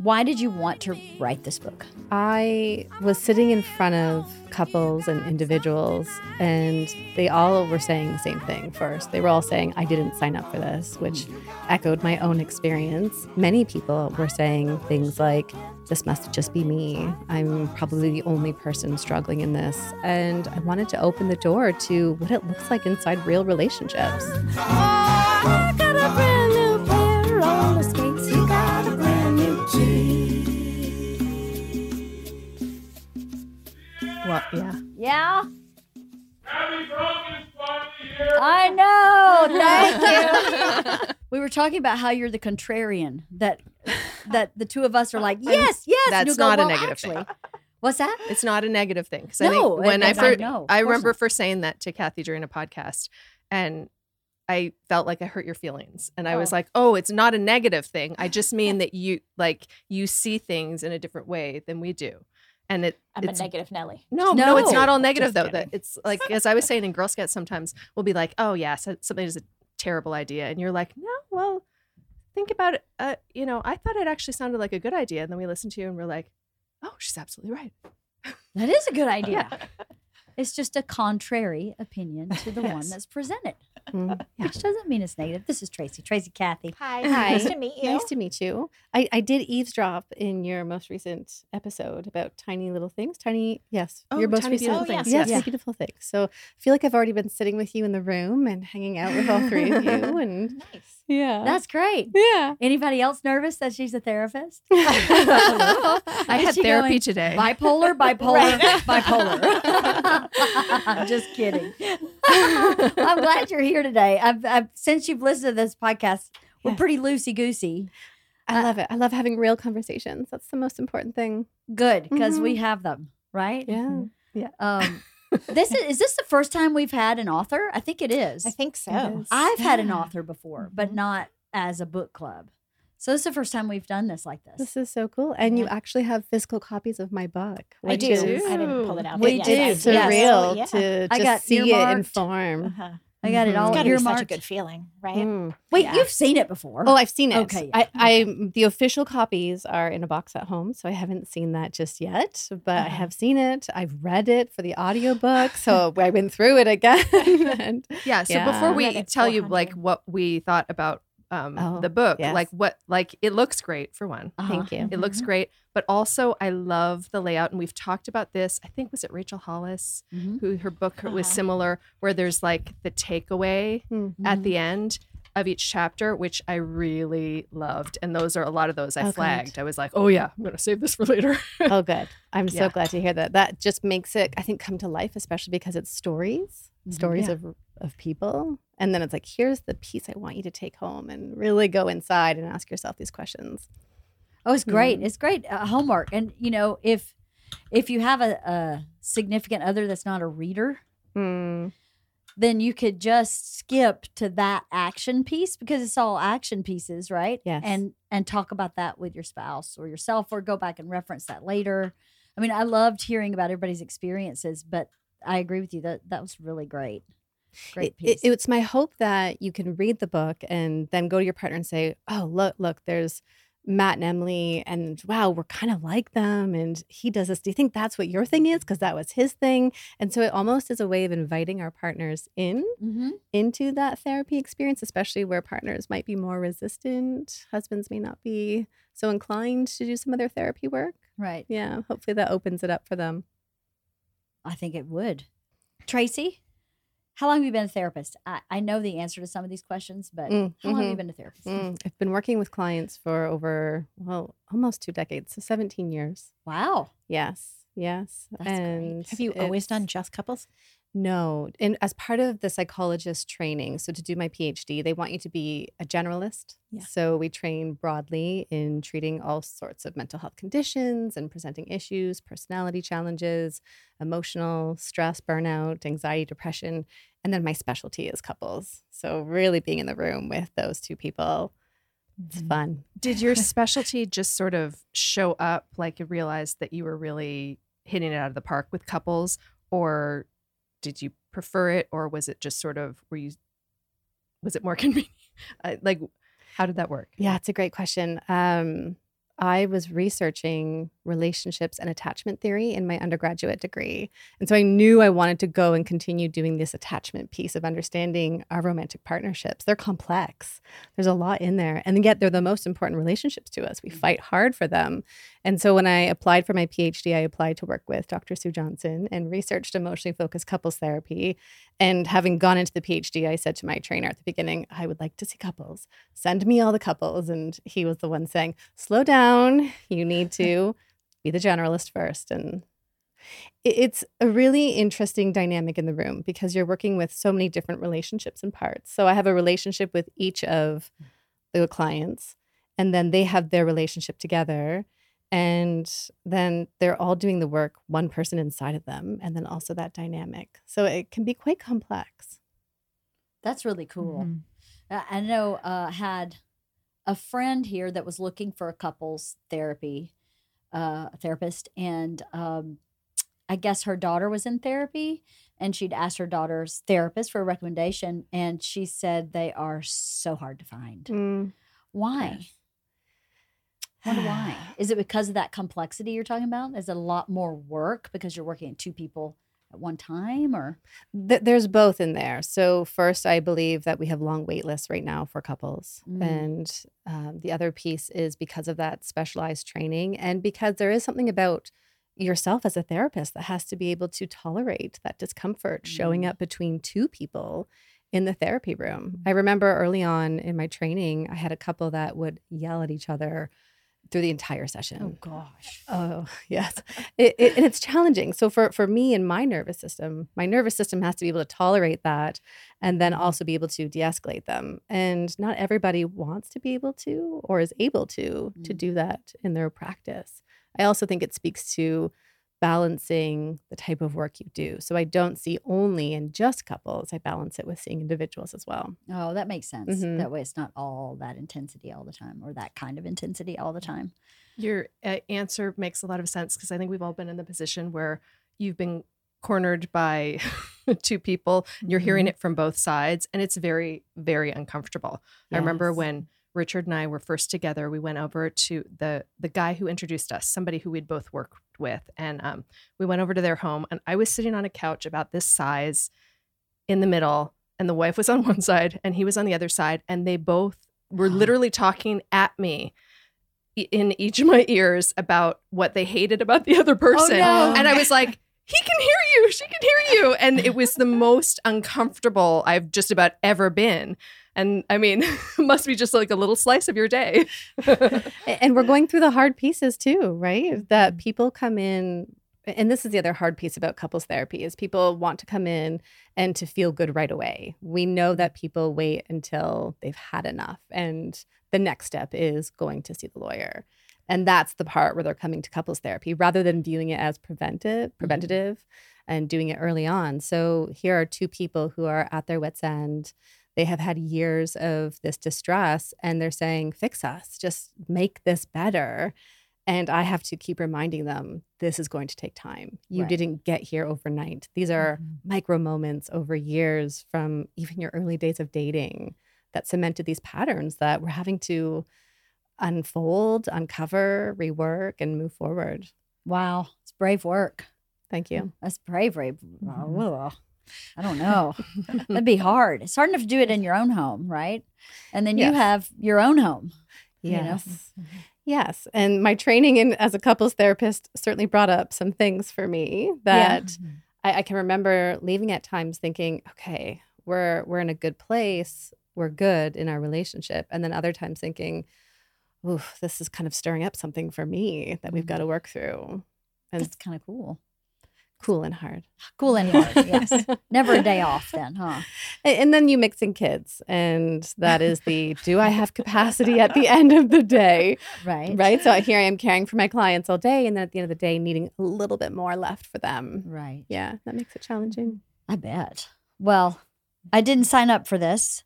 Why did you want to write this book? I was sitting in front of couples and individuals, and they all were saying the same thing first. They were all saying, I didn't sign up for this, which echoed my own experience. Many people were saying things like, This must just be me. I'm probably the only person struggling in this. And I wanted to open the door to what it looks like inside real relationships. Oh, I yeah. Yeah. I know. Thank you. we were talking about how you're the contrarian. That that the two of us are like, yes, yes. and That's go, not a negative actually, thing. What's that? It's not a negative thing. Because No, I think when it- I I first, know, I remember not. first saying that to Cathy during a podcast, and I felt like I hurt your feelings, and I was Oh. like, "Oh, it's not a negative thing. I just mean that you like you see things in a different way than we do." And it, I'm a negative Nelly. no, no, it's not all negative though. That it's like as I was saying in Girl Scouts, sometimes we'll be like, "Oh yeah, so, something is a terrible idea," and you're like, "No, well, think about it. Uh, you know, I thought it actually sounded like a good idea," and then we listen to you and we're like, "Oh, she's absolutely right." That is a good idea. It's just a contrary opinion to the one that's presented, Mm. which doesn't mean it's negative. This is Tracy. Tracy Cathy. Hi. Hi. Nice to meet you. Nice to meet you. I, I did eavesdrop in your most recent episode about tiny little things. Tiny, yes, Oh, your most Tiny recent. Beautiful Things, Yes, yes. Tiny beautiful things. So I feel like I've already been sitting with you in the room and hanging out with all three of you, and Nice. yeah, That's great. yeah. Anybody else nervous that she's a therapist? I had therapy going, today. Bipolar, bipolar, Right. bipolar. Just kidding. I'm glad you're here today. I've, I've since you've listened to this podcast, we're Yes. pretty loosey goosey. I love it. I love having real conversations. That's the most important thing. Good because we Mhm. have them, right? Yeah. Um, this is is this the first time we've had an author? I think it is. I think so. I've had an author before, but Mhm. not as a book club. So this is the first time we've done this like this. This is so cool. And you actually have physical copies of my book. I do. is I didn't pull it out. We but do. yes, I Yes. surreal Yeah. to I got see it in form. Uh-huh. I got it Mhm. all It's got to be such a good feeling, right? Mm. Wait, Yeah. you've seen it before? Oh, I've seen it. Okay, I, yeah. I the official copies are in a box at home, so I haven't seen that just yet. But I Uh-huh. have seen it. I've read it for the audiobook, so I went through it again. and Yeah. So Yeah. before we tell you like what we thought about um, Oh, the book, yes. like what, like it looks great for one. Uh-huh. thank you. It looks great, but also I love the layout, and we've talked about this. I think was it Rachel Hollis Mhm. who her book was Uh-huh. similar, where there's like the takeaway Hmm. at the end of each chapter, which I really loved, and those are a lot of those I Oh, good. flagged. I was like, oh yeah, I'm gonna save this for later. oh, good. I'm so Yeah. glad to hear that. That just makes it, I think, come to life, especially because it's stories, Mhm. stories Yeah. of of people, and then it's like, here's the piece I want you to take home and really go inside and ask yourself these questions. Oh, it's great. Mhm. It's great uh, homework. And you know, if if you have a, a significant other that's not a reader, Mm. then you could just skip to that action piece because it's all action pieces, right? Yes. And and talk about that with your spouse or yourself or go back and reference that later. I mean, I loved hearing about everybody's experiences, but I agree with you that that was really great. Great piece. it- it's my hope that you can read the book and then go to your partner and say, "Oh, look, look, there's Matt and Emily, and wow, we're kind of like them, and he does this. Do you think that's what your thing is? Because that was his thing." And so it almost is a way of inviting our partners in Mhm. into that therapy experience, especially where partners might be more resistant, husbands may not be so inclined to do some of their therapy work. Right. Yeah, hopefully that opens it up for them. I think it would. Tracy, how long have you been a therapist? I, I know the answer to some of these questions, but Mm, how long have mhm. you been a therapist? Mm, I've been working with clients for over, well, almost two decades, so 17 years. Wow. Yes, yes. That's great. and Have you always done just couples? No, and as part of the psychologist training, so to do my PhD, they want you to be a generalist. Yeah. So we train broadly in treating all sorts of mental health conditions and presenting issues, personality challenges, emotional stress, burnout, anxiety, depression, and then my specialty is couples. So really being in the room with those two people, it's Mm-hmm. fun. Did your specialty just sort of show up like you realized that you were really hitting it out of the park with couples or did you prefer it or was it just sort of were you was it more convenient? Uh, like how did that work? Yeah, it's a great question. Um, I was researching relationships and attachment theory in my undergraduate degree. And so I knew I wanted to go and continue doing this attachment piece of understanding our romantic partnerships. They're complex, there's a lot in there. And yet they're the most important relationships to us. We mm. fight hard for them. And so when I applied for my PhD, I applied to work with Dr. Sue Johnson and researched emotionally focused couples therapy. And having gone into the PhD, I said to my trainer at the beginning, I would like to see couples. Send me all the couples. And he was the one saying, slow down. You need to be the generalist first. And it's a really interesting dynamic in the room because you're working with so many different relationships and parts. So I have a relationship with each of the clients, and then they have their relationship together. And then they're all doing the work, one person inside of them, and then also that dynamic. So it can be quite complex. That's really cool. Mhm. I I know uh, had a friend here that was looking for a couples therapy, uh, therapist, and um, I guess her daughter was in therapy, and she'd asked her daughter's therapist for a recommendation, and she said they are so hard to find. Why? Wonder why? Is it because of that complexity you're talking about? Is it a lot more work because you're working at two people at one time, or Th- there's both in there. So first, I believe that we have long wait lists right now for couples, Mm. and um, the other piece is because of that specialized training, and because there is something about yourself as a therapist that has to be able to tolerate that discomfort showing Mm. up between two people in the therapy room. I remember early on in my training, I had a couple that would yell at each other through the entire session. oh gosh, Oh yes, it, it, and it's challenging. So for for me and my nervous system, my nervous system has to be able to tolerate that, and then also be able to de-escalate them. And not everybody wants to be able to or is able to to Mm. do that in their practice. I also think it speaks to balancing the type of work you do. So I don't see only in just couples. I balance it with seeing individuals as well. Oh, that makes sense. Mhm. That way, it's not all that intensity all the time, or that kind of intensity all the time. Your uh, answer makes a lot of sense because I think we've all been in the position where you've been cornered by two people. You're hearing Mm-hmm. it from both sides, and it's very, very uncomfortable. I remember when Richard and I were first together, we went over to the the guy who introduced us, somebody who we'd both worked with, and um, we went over to their home, and I was sitting on a couch about this size, in the middle, and the wife was on one side, and he was on the other side, and they both were literally talking at me in each of my ears about what they hated about the other person, no. and I was like. He can hear you. She can hear you. And it was the most uncomfortable I've just about ever been. And I mean, must be just like a little slice of your day. And we're going through the hard pieces too right that people come in and this is the other hard piece about couples therapy is people want to come in and to feel good right away we know that people wait until they've had enough and the next step is going to see the lawyer and that's the part where they're coming to couples therapy rather than viewing it as preventive mm-hmm. preventative and doing it early on. So here are two people who are at their wits end. They have had years of this distress and they're saying fix us. Just make this better. And i have to keep reminding them this is going to take time. You Right. didn't get here overnight. These are mm-hmm. micro moments over years from even your early days of dating that cemented these patterns that we're having to unfold uncover rework and move forward Wow, it's brave work. thank you That's bravery. Mm-hmm. Ugh. I don't know. That'd be hard. It's hard enough to do it in your own home, right? And then you have your own home. you know? Yes. Yes. And my training in as a couples therapist certainly brought up some things for me that I, I can remember leaving at times thinking, okay, we're we're in a good place, we're good in our relationship. And then other times thinking, oof, this is kind of stirring up something for me that we've got to mm-hmm. work through. And That's kind of cool. cool and hard. Cool and hard. Yes. Never a day off then, huh? And then you mix in kids, and that is the do I have capacity at the end of the day? Right. Right. So here I am caring for my clients all day, and then at the end of the day, needing a little bit more left for them. Right. Yeah, that makes it challenging. I bet. Well, I didn't sign up for this.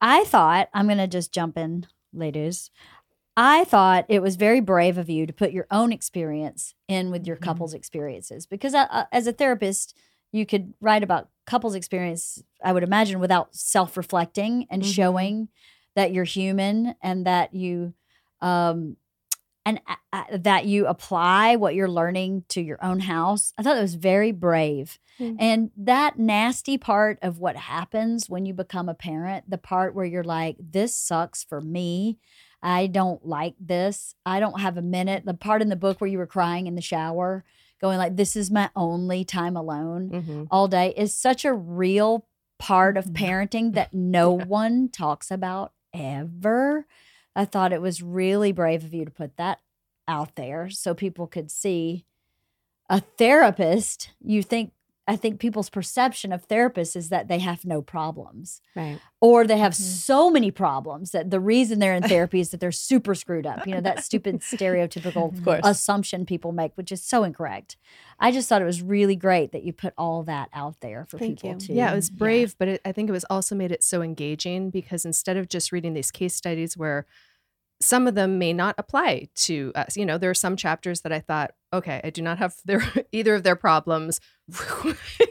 I thought, I'm going to just jump in, ladies. I thought it was very brave of you to put your own experience in with your Mhm. couple's experiences because uh, as a therapist, you could write about couples' experience, I would imagine, without self reflecting and Mhm. showing that you're human and that you um, and uh, that you apply what you're learning to your own house. I thought that was very brave. Mm. And that nasty part of what happens when you become a parent, the part where you're like, this sucks for me. I don't like this. I don't have a minute. The part in the book where you were crying in the shower, going like, this is my only time alone Mhm. all day is such a real part of Mhm. parenting that no one talks about ever. I thought it was really brave of you to put that out there so people could see a therapist. You think, I think people's perception of therapists is that they have no problems Right. or they have Mhm. so many problems that the reason they're in therapy is that they're super screwed up. You know, that stupid stereotypical assumption people make, which is so incorrect. I just thought it was really great that you put all that out there for Thank people to. Yeah, it was brave, but it, I think it was also made it so engaging because instead of just reading these case studies where some of them may not apply to us, you know, there are some chapters that I thought, okay, I do not have their either of their problems.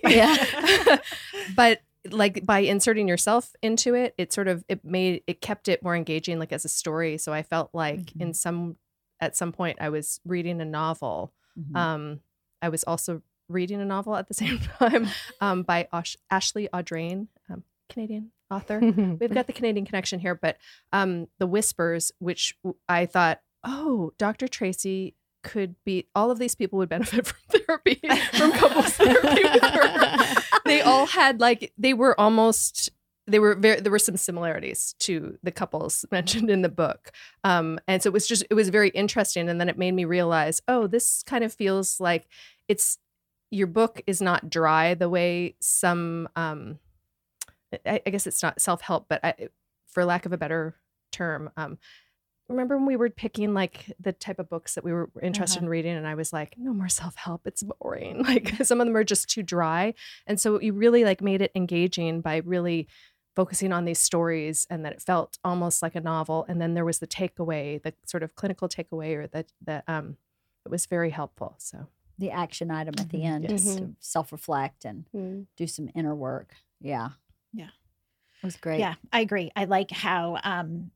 Yeah. but like by inserting yourself into it, it sort of it made it kept it more engaging, like as a story. So I felt like in some at some point I was reading a novel Mhm. um, I was also reading a novel at the same time um, by Ash- Ashley Audrain, um, Canadian author. We've got the Canadian connection here, but um, The Whispers, which I thought, oh, Dr. Tracy could be, all of these people would benefit from therapy, from couples therapy with her. They all had like, they were almost, they were very, there were some similarities to the couples mentioned in the book. Um, and so it was just, it was very interesting. And then it made me realize, oh, this kind of feels like it's, your book is not dry the way some, um, I, I guess it's not self help, but I, for lack of a better term, um, remember when we were picking like the type of books that we were interested Uh-huh. in reading, and I was like, no more self help, it's boring. Like some of them are just too dry, and so you really like made it engaging by really focusing on these stories, and that it felt almost like a novel. And then there was the takeaway, the sort of clinical takeaway, or that that um, it was very helpful. So the action item at the Mhm. end Yes. is to self reflect and Mm. do some inner work. Yeah. It was great. Yeah, I agree. I like how, um,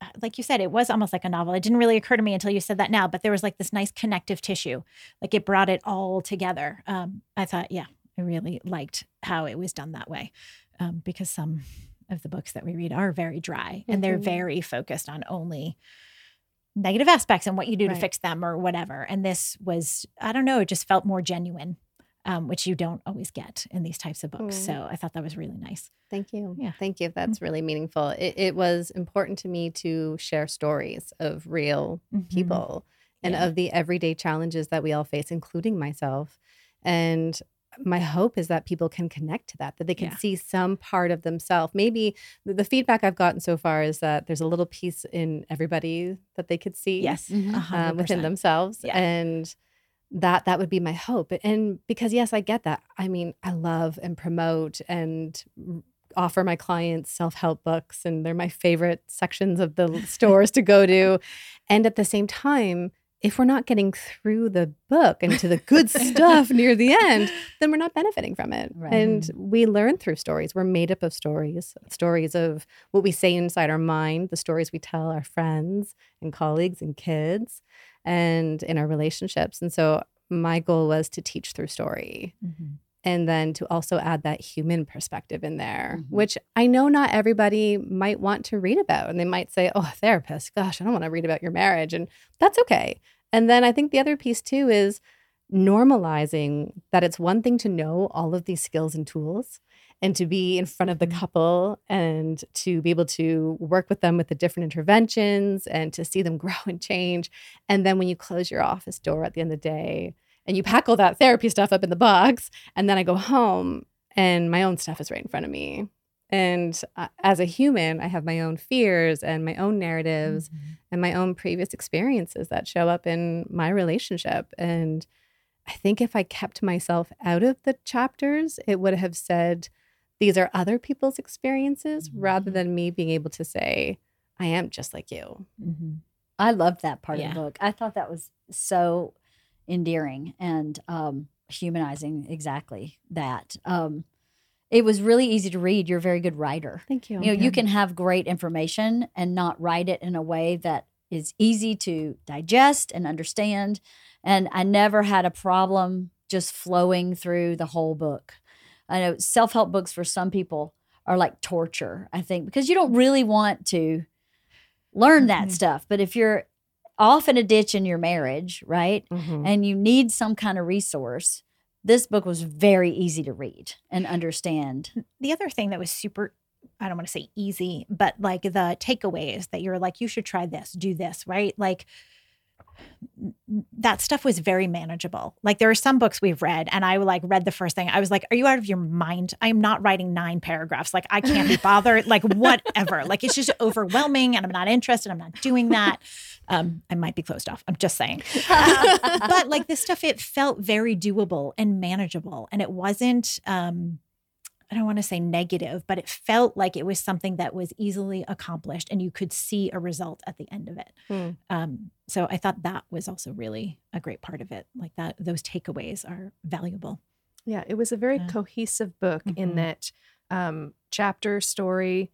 uh, like you said, it was almost like a novel. It didn't really occur to me until you said that now, but there was like this nice connective tissue, like it brought it all together. Um, I thought, yeah, I really liked how it was done that way, um, because some of the books that we read are very dry and they're Mhm. very focused on only negative aspects and what you do to fix them or whatever. And this was, I don't know, it just felt more genuine. Um, which you don't always get in these types of books. Mm. So I thought that was really nice. Thank you. Yeah. Thank you. That's really meaningful. It, it was important to me to share stories of real Mhm. people and Yeah. of the everyday challenges that we all face, including myself. And my hope is that people can connect to that, that they can Yeah. see some part of themselves. Maybe the, feedback I've gotten so far is that there's a little piece in everybody that they could see Yes, um, within themselves Yeah. and that that would be my hope and because yes i get that i mean i love and promote and offer my clients self-help books and they're my favorite sections of the stores to go to and at the same time if we're not getting through the book and to the good stuff near the end then we're not benefiting from it Right. and we learn through stories we're made up of stories stories of what we say inside our mind the stories we tell our friends and colleagues and kids and in our relationships. And so my goal was to teach through story Mhm. and then to also add that human perspective in there, Mhm. which I know not everybody might want to read about. And they might say, oh, therapist, gosh, I don't want to read about your marriage. And that's okay. And then I think the other piece too is normalizing that it's one thing to know all of these skills and tools and to be in front of the Mhm. couple and to be able to work with them with the different interventions and to see them grow and change. And then when you close your office door at the end of the day and you pack all that therapy stuff up in the box, and then I go home and my own stuff is right in front of me. And uh, as a human, I have my own fears and my own narratives and my own previous experiences that show up in my relationship. And I think if I kept myself out of the chapters, it would have said, these are other people's experiences rather than me being able to say, I am just like you. Mhm. I loved that part of the book. I thought that was so endearing and um, humanizing. Exactly that. Um, it was really easy to read. You're a very good writer. Thank you. You know, you can have great information and not write it in a way that is easy to digest and understand. And I never had a problem just flowing through the whole book. I know self help books for some people are like torture, I think, because you don't really want to learn that Mhm. stuff. But if you're off in a ditch in your marriage, right, Mhm. and you need some kind of resource, this book was very easy to read and understand. the other thing that was super i don't want to say easy but like the takeaways that you're like you should try this do this right like that stuff was very manageable. Like there are some books we've read and i like read the first thing. I was like are you out of your mind? I'm not writing nine paragraphs. Like i can't be bothered. Like whatever. Like it's just overwhelming and i'm not interested. I'm not doing that. Um i might be closed off. I'm just saying. But like this stuff it felt very doable and manageable and it wasn't um I don't want to say negative, but it felt like it was something that was easily accomplished and you could see a result at the end of it. Hmm. Um, so I thought that was also really a great part of it. Like that, those takeaways are valuable. Yeah, it was a very Yeah. cohesive book in Mhm. that um, chapter, story,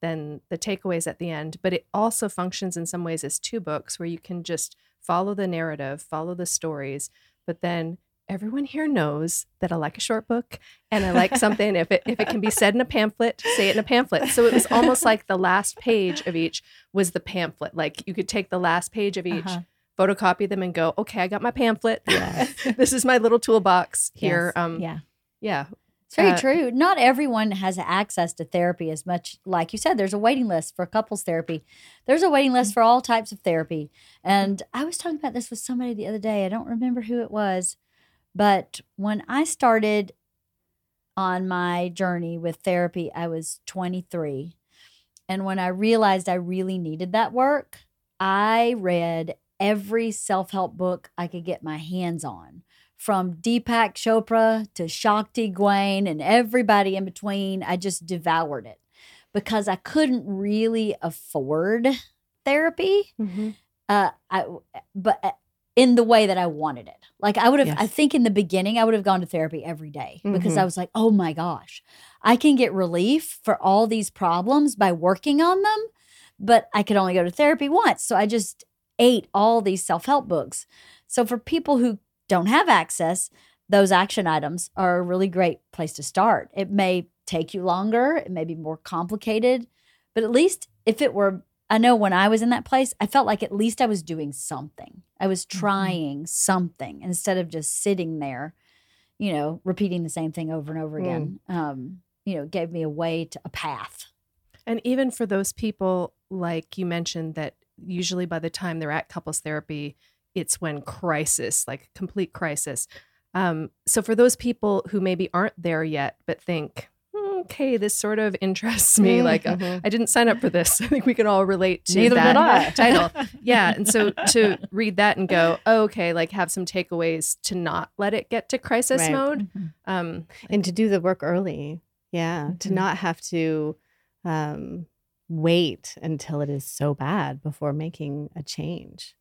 then the takeaways at the end. But it also functions in some ways as two books where you can just follow the narrative, follow the stories, but then everyone here knows that I like a short book and I like something if it if it can be said in a pamphlet, say it in a pamphlet. So it was almost like the last page of each was the pamphlet. Like you could take the last page of each, Uh-huh. photocopy them and go, okay, I got my pamphlet. Yes. this is my little toolbox here. Yes. Um Yeah. yeah. It's very Uh, true. Not everyone has access to therapy as much. Like you said, there's a waiting list for couples therapy. There's a waiting list for all types of therapy. And I was talking about this with somebody the other day. I don't remember who it was. But when I started on my journey with therapy, I was 23. And when I realized I really needed that work, I read every self help book I could get my hands on from Deepak Chopra to Shakti Gawain and everybody in between. I just devoured it because I couldn't really afford therapy. Uh, I but uh, in the way that I wanted it. Like I would have, I think in the beginning I would have gone to therapy every day because Mhm. I was like, oh my gosh, I can get relief for all these problems by working on them, but I could only go to therapy once. So I just ate all these self help books. So for people who don't have access, those action items are a really great place to start. It may take you longer, it may be more complicated, but at least if it were, I know when I was in that place, I felt like at least I was doing something. I was trying something instead of just sitting there, you know, repeating the same thing over and over again. Um, you know, gave me a way to a path. And even for those people, like you mentioned, that usually by the time they're at couples therapy, it's when crisis, like complete crisis. Um, so for those people who maybe aren't there yet, but think, "Hmm, okay, this sort of interests me, like uh, Mhm. I didn't sign up for this. I think we can all relate to Neither that title. Yeah. And so to read that and go, oh, okay, like have some takeaways to not let it get to crisis Right. mode. Mhm. Um, and to do the work early yeah to Mhm. not have to um, wait until it is so bad before making a change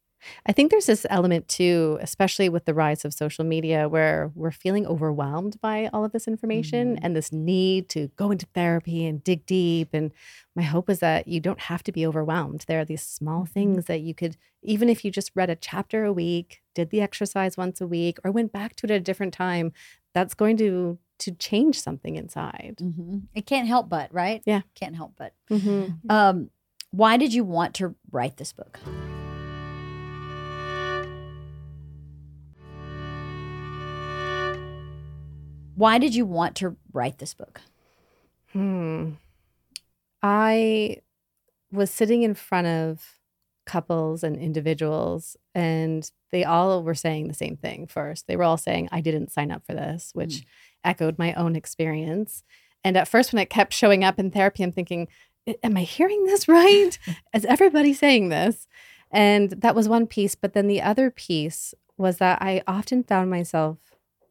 i think there's this element too especially with the rise of social media where we're feeling overwhelmed by all of this information Mhm. and this need to go into therapy and dig deep and my hope is that you don't have to be overwhelmed there are these small things that you could even if you just read a chapter a week did the exercise once a week or went back to it at a different time that's going to to change something inside. hmm It can't help but, right? Yeah. Can't help but. Mm-hmm. Um, why did you want to write this book? Why did you want to write this book? Hmm. I was sitting in front of couples and individuals, and they all were saying the same thing first. They were all saying, I didn't sign up for this, which echoed my own experience. And at first, when it kept showing up in therapy, I'm thinking, Am I hearing this right? Is everybody saying this? And that was one piece. But then the other piece was that I often found myself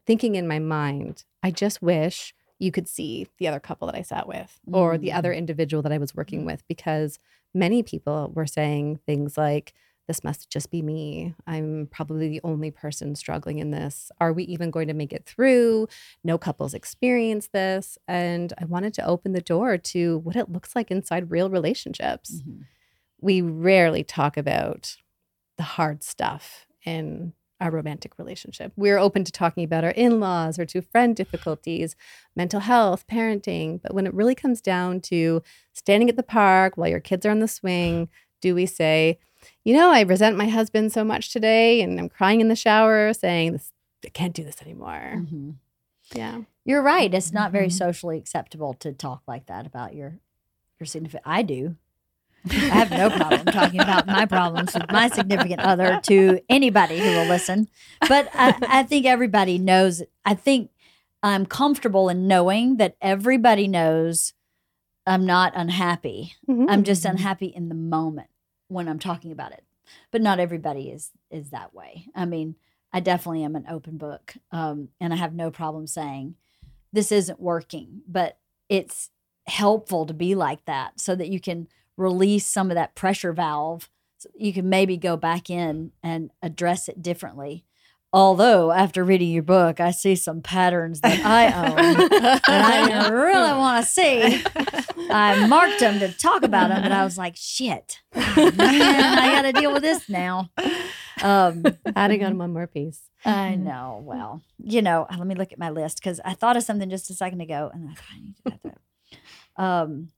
thinking in my mind, I just wish you could see the other couple that I sat with or the Mm. other individual that I was working with because many people were saying things like, this must just be me. I'm probably the only person struggling in this. Are we even going to make it through? No couples experience this. And I wanted to open the door to what it looks like inside real relationships. we rarely talk about the hard stuff in our romantic relationship. We're open to talking about our in laws or to friend difficulties, mental health, parenting. But when it really comes down to standing at the park while your kids are on the swing, do we say, you know, I resent my husband so much today and I'm crying in the shower saying, this, I can't do this anymore. Mhm. Yeah. You're right. It's not very Mhm. socially acceptable to talk like that about your your significant. I do. I have no problem talking about my problems with my significant other to anybody who will listen. But I, I think everybody knows. I think I'm comfortable in knowing that everybody knows I'm not unhappy. I'm just Mm-hmm. unhappy in the moment when I'm talking about it. But not everybody is is that way. I mean, I definitely am an open book, um, and I have no problem saying this isn't working. But it's helpful to be like that so that you can release some of that pressure valve. So you can maybe go back in and address it differently. Although after reading your book, I see some patterns that I own that I really want to see. I marked them to talk about them, and I was like, shit, Oh, man, I got to deal with this now. Um, Adding on one more piece. I know. Well, you know, let me look at my list because I thought of something just a second ago, and I thought I need to add that. Um,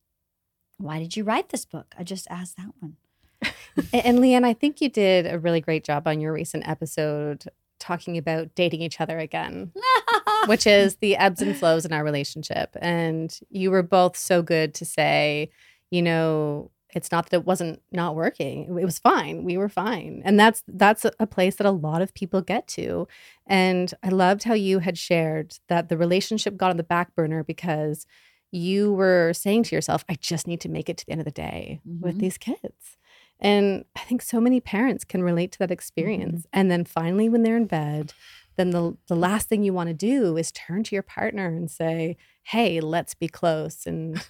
why did you write this book? I just asked that one. And, and LeeAnn, I think you did a really great job on your recent episode talking about dating each other again, which is the ebbs and flows in our relationship. And you were both so good to say, you know, it's not that it wasn't not working. It was fine. We were fine. And that's that's a place that a lot of people get to. And I loved how you had shared that the relationship got on the back burner because you were saying to yourself, I just need to make it to the end of the day with Mhm. these kids. And I think so many parents can relate to that experience. And then finally, when they're in bed, then the, the last thing you want to do is turn to your partner and say, Hey, let's be close. And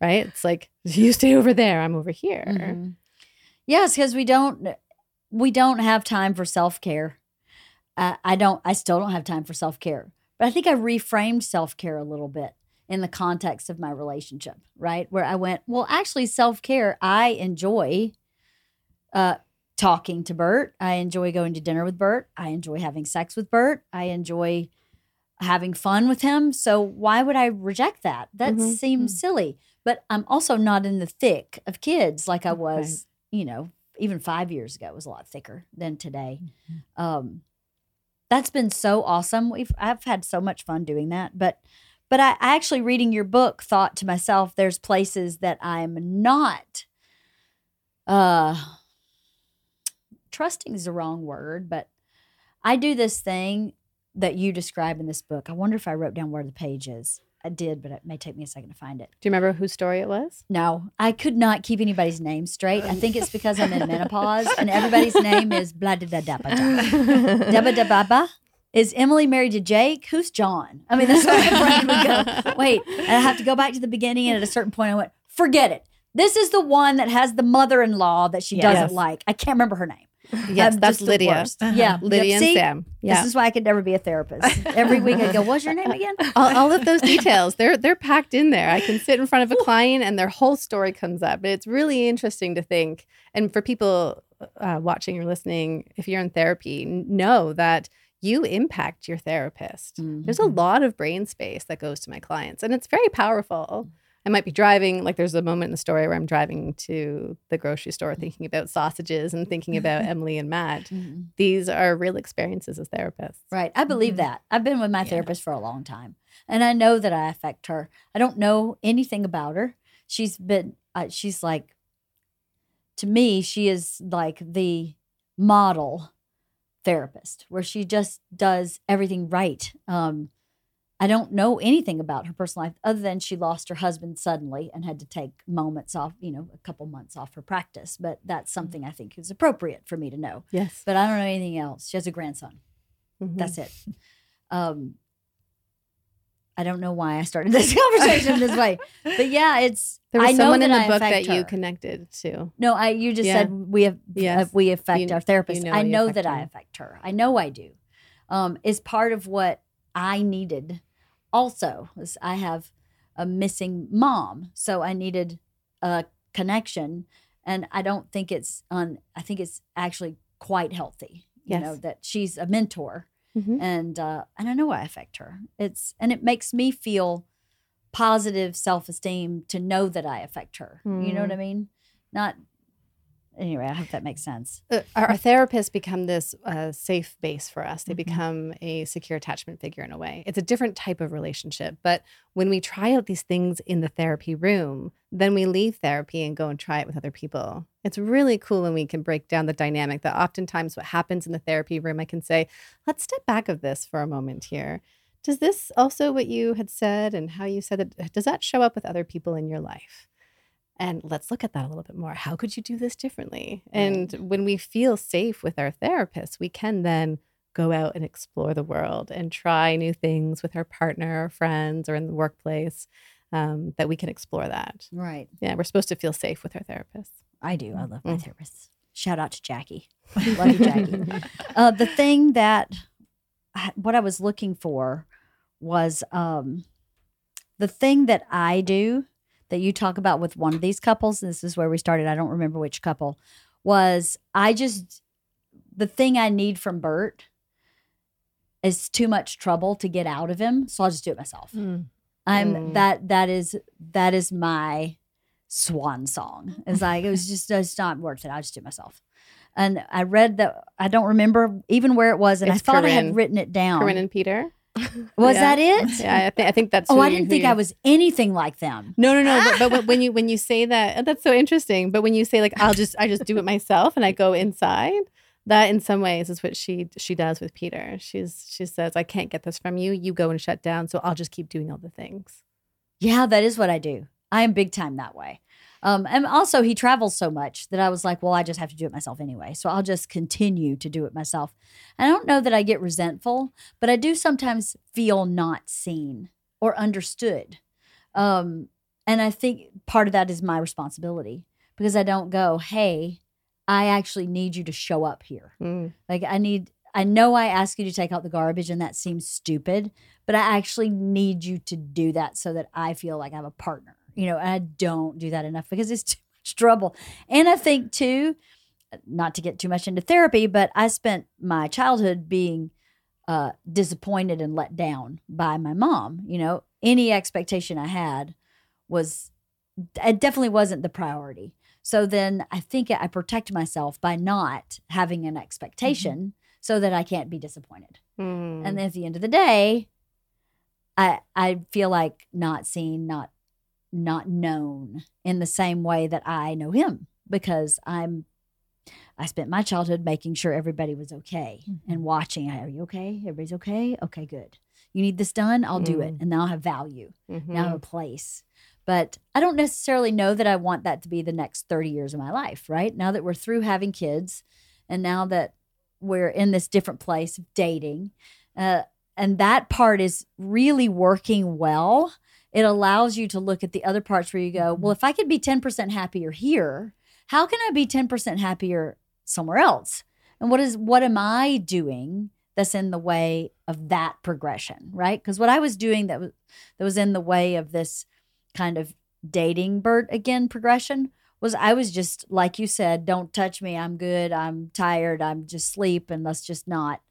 right? It's like, you stay over there, I'm over here. Mhm. Yes, because we don't we don't have time for self care. I, I don't. I still don't have time for self care. But I think I reframed self care a little bit in the context of my relationship. Right, where I went, well, actually, self care. I enjoy uh, talking to Bert. I enjoy going to dinner with Bert. I enjoy having sex with Bert. I enjoy having fun with him. So why would I reject that? That Mhm. seems silly. But I'm also not in the thick of kids like I Right. was, you know, even five years ago. It was a lot thicker than today. Um, that's been so awesome. We've I've had so much fun doing that. But but I, I actually reading your book thought to myself, there's places that I'm not uh trusting is the wrong word, but I do this thing that you describe in this book. I wonder if I wrote down where the page is. I did, but it may take me a second to find it. Do you remember whose story it was? No, I could not keep anybody's name straight. I think it's because I'm in menopause and everybody's name is blah da da da ba da. Da ba ba. Is Emily married to Jake? Who's John? I mean, that's where my brain would go. Wait, and I have to go back to the beginning. And at a certain point, I went, forget it. This is the one that has the mother-in-law that she Yes. doesn't like. I can't remember her name. Yes, I'm that's Lydia. Uh-huh. Yeah, Lydia and See? Sam. Yeah. This is why I could never be a therapist. Every week I go, "What's your name again?" all, all of those details they're they're packed in there i can sit in front of a client and their whole story comes up but it's really interesting to think and for people uh, watching or listening if you're in therapy know that you impact your therapist there's a Mhm. lot of brain space that goes to my clients and it's very powerful i might be driving like there's a moment in the story where i'm driving to the grocery store thinking about sausages and thinking about emily and matt Mhm. these are real experiences as therapists Right. I believe Mhm. that. I've been with my Yeah. therapist for a long time, and I know that I affect her. I don't know anything about her. She's been. Uh, she's like. To me, she is like the model therapist, where she just does everything right. Um, I don't know anything about her personal life other than she lost her husband suddenly and had to take moments off, you know, a couple months off her practice. But that's something I think is appropriate for me to know. yes But I don't know anything else. She has a grandson. Mhm. That's it. Um, I don't know why I started this conversation this way, but yeah, it's. There was I know someone in the I book that affect you connected to. No, I. You just Yeah. said we have. Yes. uh, we affect You- our therapist. you know I know that I affect her. I know I do. Um, is part of what I needed. Also, is I have a missing mom, so I needed a connection, and I don't think it's on. I think it's actually quite healthy. You Yes. know that she's a mentor, Mhm. and uh, and I know I affect her. It's and it makes me feel positive self esteem to know that I affect her. You know what I mean? Not anyway. I hope that makes sense. Uh, our, therapists become this uh, safe base for us. They Mhm. become a secure attachment figure in a way. It's a different type of relationship. But when we try out these things in the therapy room, then we leave therapy and go and try it with other people. It's really cool when we can break down the dynamic that oftentimes what happens in the therapy room, I can say, let's step back of this for a moment here. Does this also what you had said and how you said it, does that show up with other people in your life? And let's look at that a little bit more. How could you do this differently? And when we feel safe with our therapist, we can then go out and explore the world and try new things with our partner or friends or in the workplace um, that we can explore that. Right. Yeah, we're supposed to feel safe with our therapist. I do. I love my Mm. therapists. Shout out to Jackie. love you, Jackie. uh, the thing that what I was looking for was um, the thing that I do that you talk about with one of these couples. This is where we started. I don't remember which couple was. I just the thing I need from Bert is too much trouble to get out of him, so I'll just do it myself. Mm. I'm Mm. that that is that is my swan song. It's like it was just it's not worth it. I'll just do it myself. And I read that I don't remember even where it was, and It's I thought I had written it down. Corinne and Peter. Was Yeah. that it? Yeah, I, th- I think that's. Oh, I didn't think I was anything like them. No, no, no. but, but when you when you say that, oh, that's so interesting. But when you say like, I'll just I just do it myself and I go inside, that in some ways is what she she does with Peter. She's she says, I can't get this from you. You go and shut down, so I'll just keep doing all the things. Yeah, that is what I do. I am big time that way. Um, and also, he travels so much that I was like, well, I just have to do it myself anyway. So I'll just continue to do it myself. I don't know that I get resentful, but I do sometimes feel not seen or understood. Um, and I think part of that is my responsibility because I don't go, hey, I actually need you to show up here. Mm. Like I need I know I ask you to take out the garbage and that seems stupid, but I actually need you to do that so that I feel like I have a partner. You know, I don't do that enough because it's too much trouble. And I think too, not to get too much into therapy, but I spent my childhood being uh, disappointed and let down by my mom. You know, any expectation I had was, it definitely wasn't the priority. So then I think I protect myself by not having an expectation so that I can't be disappointed. Mm. And then at the end of the day, I I feel like not seen, not not known in the same way that I know him because I'm I spent my childhood making sure everybody was okay and watching. Are you okay? Everybody's okay? Okay, good. You need this done? I'll do it. Mm. And now I have value. Mhm. Now I have a place. But I don't necessarily know that I want that to be the next 30 years of my life, right? Now that we're through having kids and now that we're in this different place of dating, uh, and that part is really working well. It allows you to look at the other parts where you go, well, mm-hmm. if I could be 10% happier here, how can I be 10% happier somewhere else? And what is what am I doing that's in the way of that progression, right? Because what I was doing that was that was in the way of this kind of dating Bert again progression was I was just like you said, don't touch me. I'm good. I'm tired. I'm just sleep and let's just not.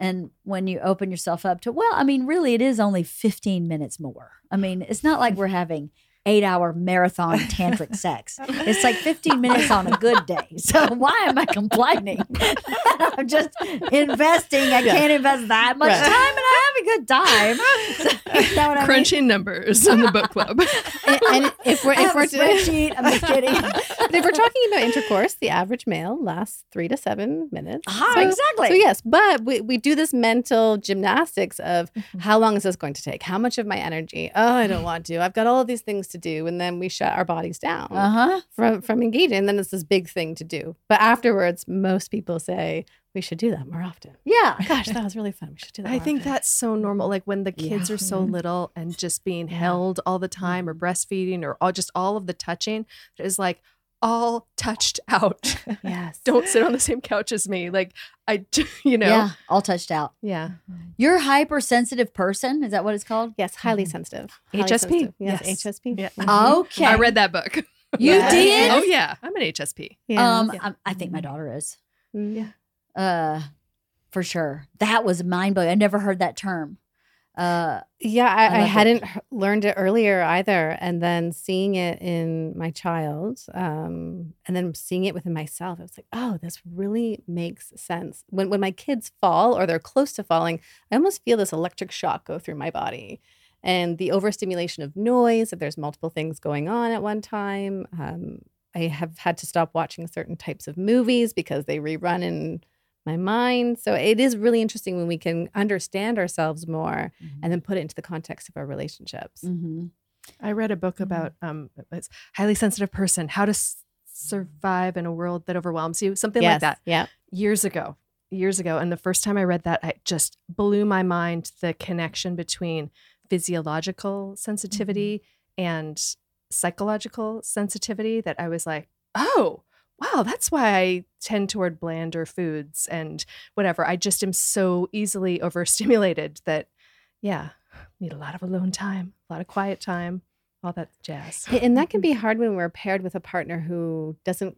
And when you open yourself up to, well, I mean, really, it is only 15 minutes more. I mean, it's not like we're having eight hour marathon tantric sex. It's like 15 minutes on a good day. So why am I complaining? I'm just investing. I Yeah. can't invest that much Right. time and a good time. So, you I mean? Crunching numbers on the book club. and, and if we're if we're spreadsheet. I'm just kidding. if we're talking about intercourse, the average male lasts three to seven minutes. Ah, So- exactly. So yes, but we, we do this mental gymnastics of Mm-hmm. how long is this going to take? How much of my energy? Oh, I don't want to. I've got all of these things to do, and then we shut our bodies down Uh huh. from from engaging. And then it's this big thing to do. But afterwards, most people say we should do that more often. Yeah. Gosh, that was really fun. We should do that. I more think often. that's so normal. Like when the kids are so little and just being Yeah. held all the time or breastfeeding or all just all of the touching is like all touched out. yes. Don't sit on the same couch as me. Like I, you know, Yeah. All touched out. yeah. You're a hypersensitive person. Is that what it's called? Yes, highly sensitive. Highly HSP. sensitive. Yes, Yes. HSP. Yeah. Mhm. Okay. I read that book. You Yeah. did? Oh yeah, I'm an HSP. Yeah. Um, Yeah. I, I think my daughter is. Mm. Uh, for sure. That was mind blowing. I never heard that term. Uh, Yeah, I I, I, hadn't h- learned it earlier either. And then seeing it in my child, um, and then seeing it within myself, I was like, oh, this really makes sense. When when my kids fall or they're close to falling, I almost feel this electric shock go through my body. And the overstimulation of noise, if there's multiple things going on at one time. Um, I have had to stop watching certain types of movies because they rerun in my mind. So it is really interesting when we can understand ourselves more and then put it into the context of our relationships. mhm. I read a book about um, it's highly sensitive person, how to s- survive in a world that overwhelms you, something like that. Yeah. years ago years ago and the first time i read that I just blew my mind the connection between physiological sensitivity and psychological sensitivity that i was like oh wow that's why i tend toward blander foods and whatever i just am so easily overstimulated that yeah need a lot of alone time a lot of quiet time all that jazz And that can be hard when we're paired with a partner who doesn't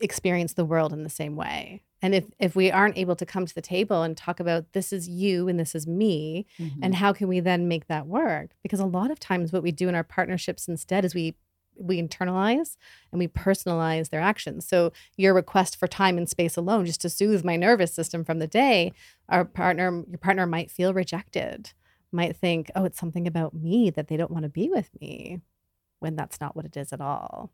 experience the world in the same way. And if if we aren't able to come to the table and talk about this is you and this is me Mhm. and how can we then make that work? Because a lot of times what we do in our partnerships instead is we we internalize and we personalize their actions. So your request for time and space alone just to soothe my nervous system from the day, our partner your partner might feel rejected. Might think, "Oh, it's something about me that they don't want to be with me." When that's not what it is at all.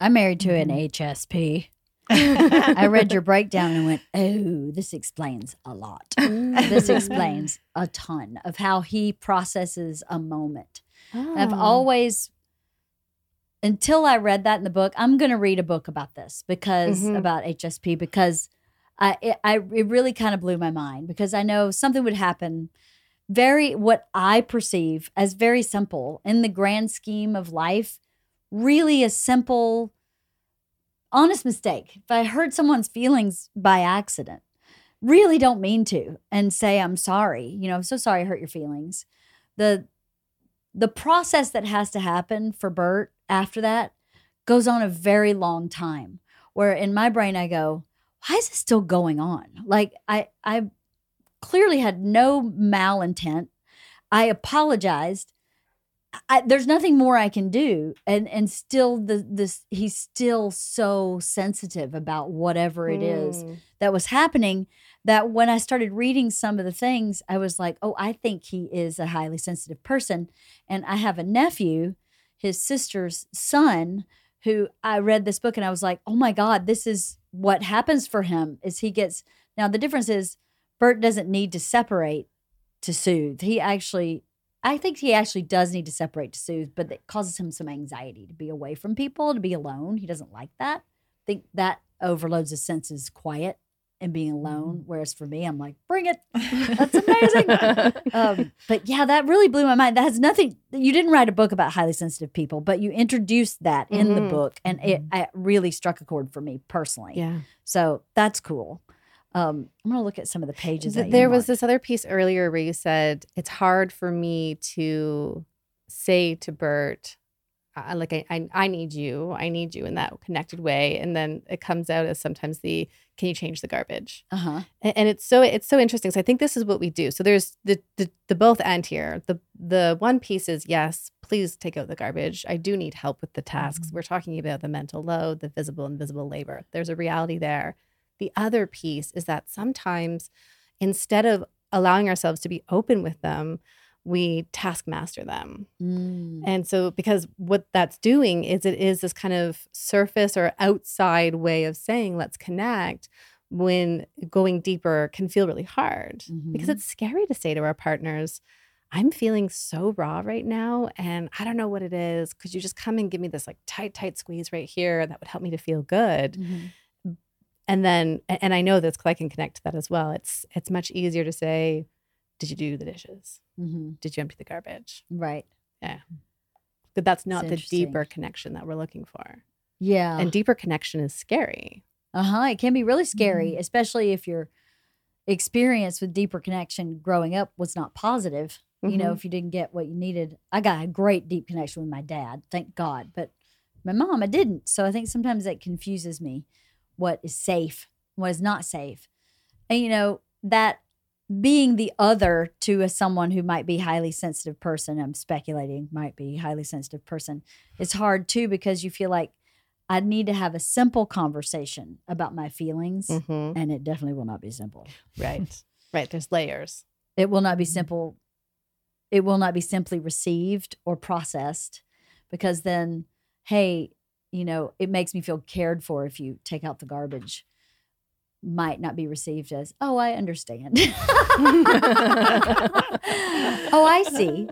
I'm married to an Mhm. HSP. I read your breakdown and went, oh, this explains a lot. This explains a ton of how he processes a moment. I've Oh. always, until I read that in the book, I'm going to read a book about this because Mhm. about HSP because I it, I it really kind of blew my mind because I know something would happen. Very what I perceive as very simple in the grand scheme of life, really a simple, honest mistake. If I hurt someone's feelings by accident, really don't mean to, and say I'm sorry. You know, I'm so sorry I hurt your feelings. The the process that has to happen for Bert after that goes on a very long time. Where in my brain I go, why is this still going on? Like I I clearly had no malintent. I apologized. I, there's nothing more I can do, and and still the this he's still so sensitive about whatever it is Mm. that was happening that when I started reading some of the things, I was like, oh, I think he is a highly sensitive person. And I have a nephew, his sister's son, who I read this book and I was like, oh my God, this is what happens for him is he gets now the difference is Bert doesn't need to separate to soothe. He actually I think he actually does need to separate to soothe, but it causes him some anxiety to be away from people, to be alone. He doesn't like that. I think that overloads his senses quiet and being alone. Whereas for me, I'm like, bring it. That's amazing. Um, but yeah, that really blew my mind. That has nothing. You didn't write a book about highly sensitive people, but you introduced that in the Mhm. book, and it, it really struck a chord for me personally. Yeah. So that's cool. Um, I'm gonna look at some of the pages. Th- there was this other piece earlier where you said it's hard for me to say to Bert, uh, like I, I I need you, I need you in that connected way, and then it comes out as sometimes the can you change the garbage, Uh-huh. and, it's so it's so interesting. So I think this is what we do. So there's the the, the both end here. The the one piece is yes, please take out the garbage. I do need help with the tasks. We're talking about the mental load, the visible and invisible labor. There's a reality there. The other piece is that sometimes instead of allowing ourselves to be open with them, we taskmaster them. Mm. And so, because what that's doing is it is this kind of surface or outside way of saying, let's connect, when going deeper can feel really hard. Because Mhm. it's scary to say to our partners, I'm feeling so raw right now, and I don't know what it is. Could you just come and give me this like tight, tight squeeze right here that would help me to feel good? Mhm. and then and i know this because i can connect to that as well it's it's much easier to say did you do the dishes Mhm. did you empty the garbage Right. Yeah. But that's not the deeper connection that we're looking for Yeah. and deeper connection is scary Uh huh. It can be really scary, Mm-hmm. especially if your experience with deeper connection growing up was not positive. You know, Mhm. if you didn't get what you needed. I got a great deep connection with my dad, thank God. But my mom, I didn't. So I think sometimes that confuses me what is safe, what is not safe. And, you know, that being the other to a, someone who might be highly sensitive person, I'm speculating might be highly sensitive person, it's hard too because you feel like I need to have a simple conversation about my feelings. Mhm. And it definitely will not be simple. Right. right. There's layers. It will not be simple. It will not be simply received or processed because then, hey, you know, it makes me feel cared for if you take out the garbage. Might not be received as, oh, I understand. oh, I see.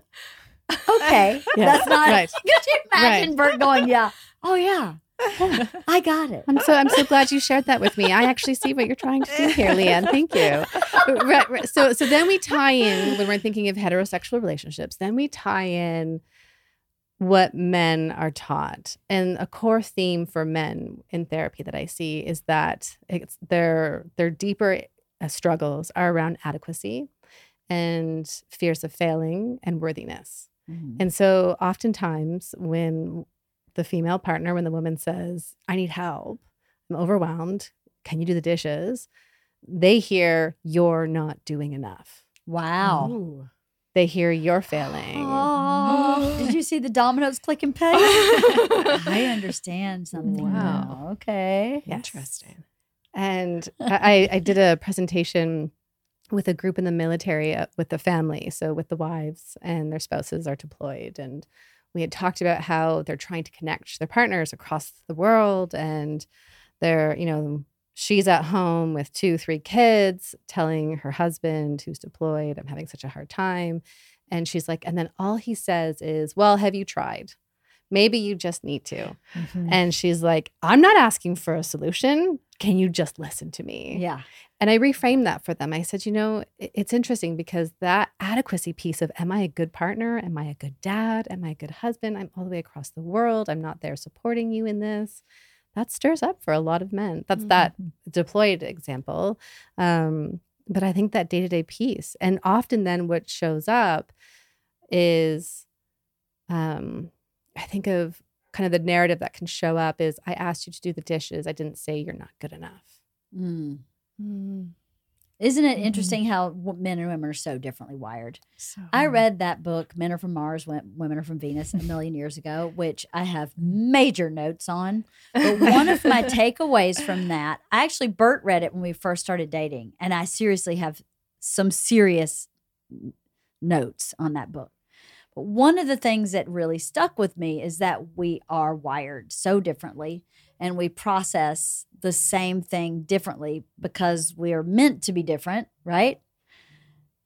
Okay. Yeah, That's not, right. could you imagine Right. Bert going, yeah, oh, yeah, Oh, I got it. I'm so I'm so glad you shared that with me. I actually see what you're trying to do here, LeeAnn. Thank you. Right, right. So so then we tie in when we're thinking of heterosexual relationships. Then we tie in what men are taught, and a core theme for men in therapy that I see is that it's their their deeper uh, struggles are around adequacy and fears of failing and worthiness. Mhm. And so oftentimes when the female partner, when the woman says, I need help, I'm overwhelmed, can you do the dishes? They hear, You're not doing enough. Wow. Ooh. They hear you're failing. Oh, did you see the dominoes click and peg? I understand something. Wow. now. Okay. Yes. Interesting. And I, I did a presentation with a group in the military uh, with the family, so with the wives and their spouses are deployed. And we had talked about how they're trying to connect their partners across the world. And they're, you know, she's at home with two, three kids, telling her husband who's deployed, I'm having such a hard time. And she's like, and then all he says is, Well, have you tried? Maybe you just need to. Mhm. And she's like, I'm not asking for a solution. Can you just listen to me? Yeah. And I reframed that for them. I said, you know, it's interesting because that adequacy piece of am I a good partner? Am I a good dad? Am I a good husband? I'm all the way across the world. I'm not there supporting you in this. That stirs up for a lot of men. That's that deployed example. Um, but I think that day to day piece, and often then what shows up is, um, I think of kind of the narrative that can show up is I asked you to do the dishes. I didn't say you're not good enough. Mm. Mm. Isn't it Mhm. interesting how w- men and women are so differently wired? So I Mm-hmm. read that book, Men Are From Mars, Women Are From Venus, a million years ago, which I have major notes on. But one of my takeaways from that, I actually, Bert read it when we first started dating, and I seriously have some serious notes on that book. But one of the things that really stuck with me is that we are wired so differently and we process the same thing differently because we are meant to be different, right?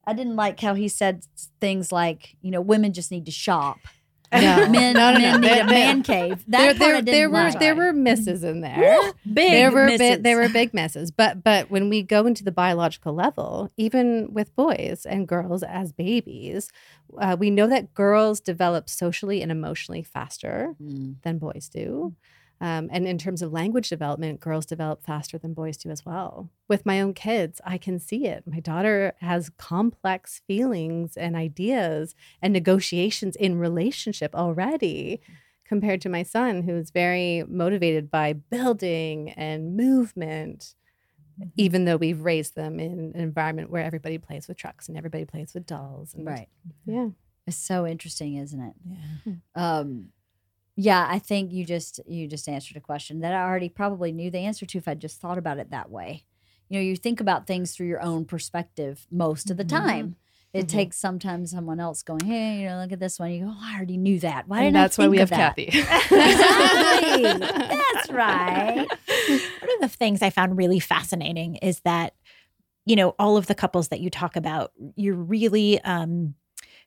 I didn't like how he said things like, you know, women just need to shop. No. Men, No, no, no. men need There- a man cave. That there, there, didn't there were like. there were misses in there. big. there were bi- there were big misses, but but when we go into the biological level, even with boys and girls as babies, uh, we know that girls develop socially and emotionally faster Mm. than boys do. Um, and in terms of language development, girls develop faster than boys do as well. With my own kids, I can see it. My daughter has complex feelings and ideas and negotiations in relationship already compared to my son, who's very motivated by building and movement, even though we've raised them in an environment where everybody plays with trucks and everybody plays with dolls. And Right. Yeah. It's so interesting, isn't it? Yeah. Um, yeah, I think you just you just answered a question that I already probably knew the answer to if I just thought about it that way. You know, you think about things through your own perspective most of the Mhm. time. It Mhm. takes sometimes someone else going, "Hey, you know, look at this one." You go, oh, "I already knew that. Why and didn't that's I why we of have that?" Cathy. Exactly. That's right. One of the things I found really fascinating is that, you know, all of the couples that you talk about, you're really um,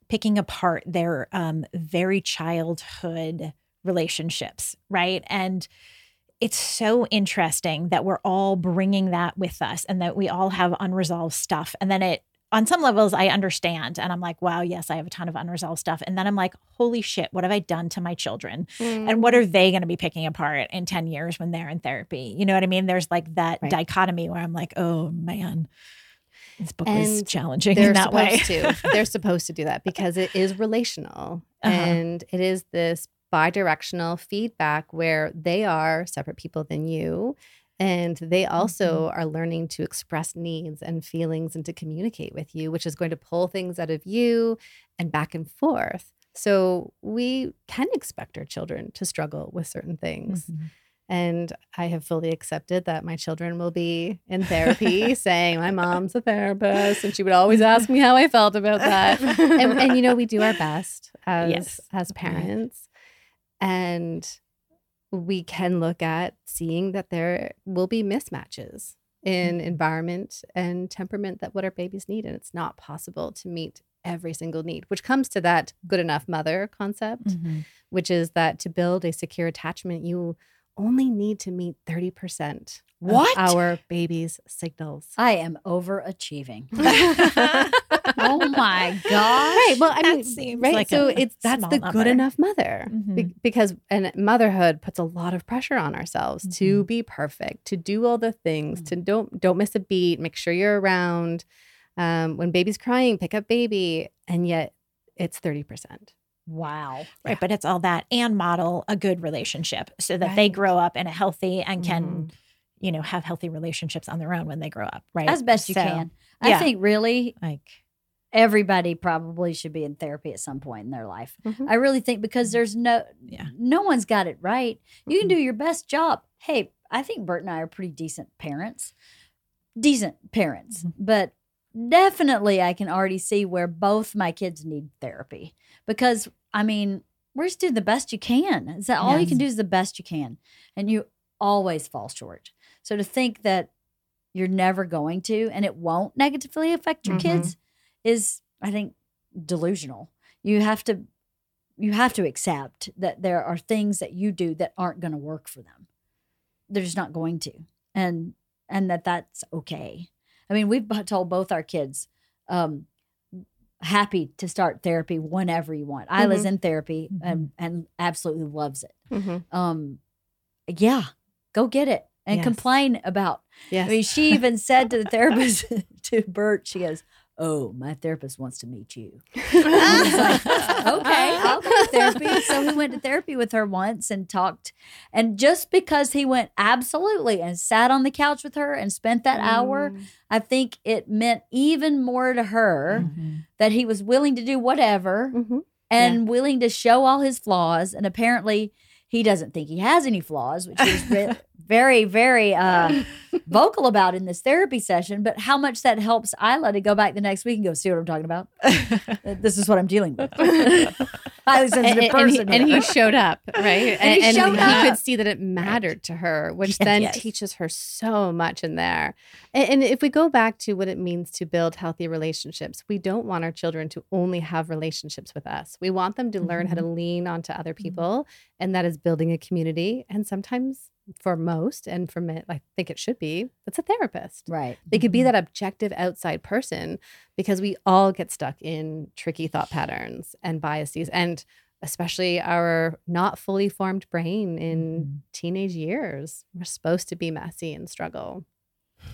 picking apart their um, very childhood relationships, right? And it's so interesting that we're all bringing that with us and that we all have unresolved stuff. And then it, on some levels, I understand. And I'm like, wow, yes, I have a ton of unresolved stuff. And then I'm like, holy shit, what have I done to my children? and what are they going to be picking apart in 10 years when they're in therapy you know what i mean there's like that Right. dichotomy where i'm like oh man this book And challenging they're in that way supposed to. They're supposed to do that because it is relational Uh-huh. and it is this bi-directional feedback where they are separate people than you and they also are learning to express needs and feelings and to communicate with you which is going to pull things out of you and back and forth so we can expect our children to struggle with certain things Mhm. and I have fully accepted that my children will be in therapy saying, My mom's a therapist. And she would always ask me how I felt about that. And, and you know, we do our best as, Yes. as parents. And we can look at seeing that there will be mismatches in environment and temperament that what our babies need. And it's not possible to meet every single need, which comes to that good enough mother concept Mhm. which is that to build a secure attachment, you only need to meet 30% What? of our baby's signals. I am overachieving. oh my gosh. Right. Well, I That mean, seems right. like so a it's that's the number. good enough mother Be- Mhm. because and motherhood puts a lot of pressure on ourselves to Mhm. be perfect, to do all the things, Mm. to don't don't miss a beat, make sure you're around. Um, when baby's crying, pick up baby, and yet it's 30%. Wow. Right. But it's all that and model a good relationship so that they grow up in a healthy and can, Mhm. you know, have healthy relationships on their own when they grow up. Right. As best you So, can. I yeah. think really Like, everybody probably should be in therapy at some point in their life. Mhm. I really think because there's no Yeah. no one's got it right. You can Mhm. do your best job. Hey, I think Bert and I are pretty decent parents. Decent parents. Mhm. But definitely I can already see where both my kids need therapy. Because I mean, we're just doing the best you can. Is that all you can do is the best you can. And you always fall short. So to think that you're never going to and it won't negatively affect your Mhm. kids is I think delusional. You have to you have to accept that there are things that you do that aren't going to work for them. They're just not going to. And and that that's okay. I mean, we've told both our kids um happy to start therapy whenever you want. Ila's in therapy and and absolutely loves it. Mhm. Um yeah, go get it and Yes. complain about Yes. I mean, she even said to the therapist, to Bert, she goes, Oh, my therapist wants to meet you. Like, okay, I'll go to therapy. So he went to therapy with her once and talked. And just because he went absolutely and sat on the couch with her and spent that hour, Mm. I think it meant even more to her Mhm. that he was willing to do whatever Mhm. and willing to show all his flaws. And apparently, he doesn't think he has any flaws, which is very, very uh, vocal about in this therapy session. But how much that helps Ila to go back the next week and go, see what I'm talking about? This is what I'm dealing with. Highly and, sensitive and- and he, person. and he showed up, right? And he showed could up. see that it mattered to her, which Yeah, then yes. teaches her so much in there. And, and if we go back to what it means to build healthy relationships, we don't want our children to only have relationships with us. We want them to learn how to lean onto other people, and that is building a community. And sometimes, for most, and for me, I think it should be, it's a therapist. right. They could be mm-hmm. that objective outside person because we all get stuck in tricky thought patterns and biases, and especially our not fully formed brain in mm-hmm. teenage years. We're supposed to be messy and struggle.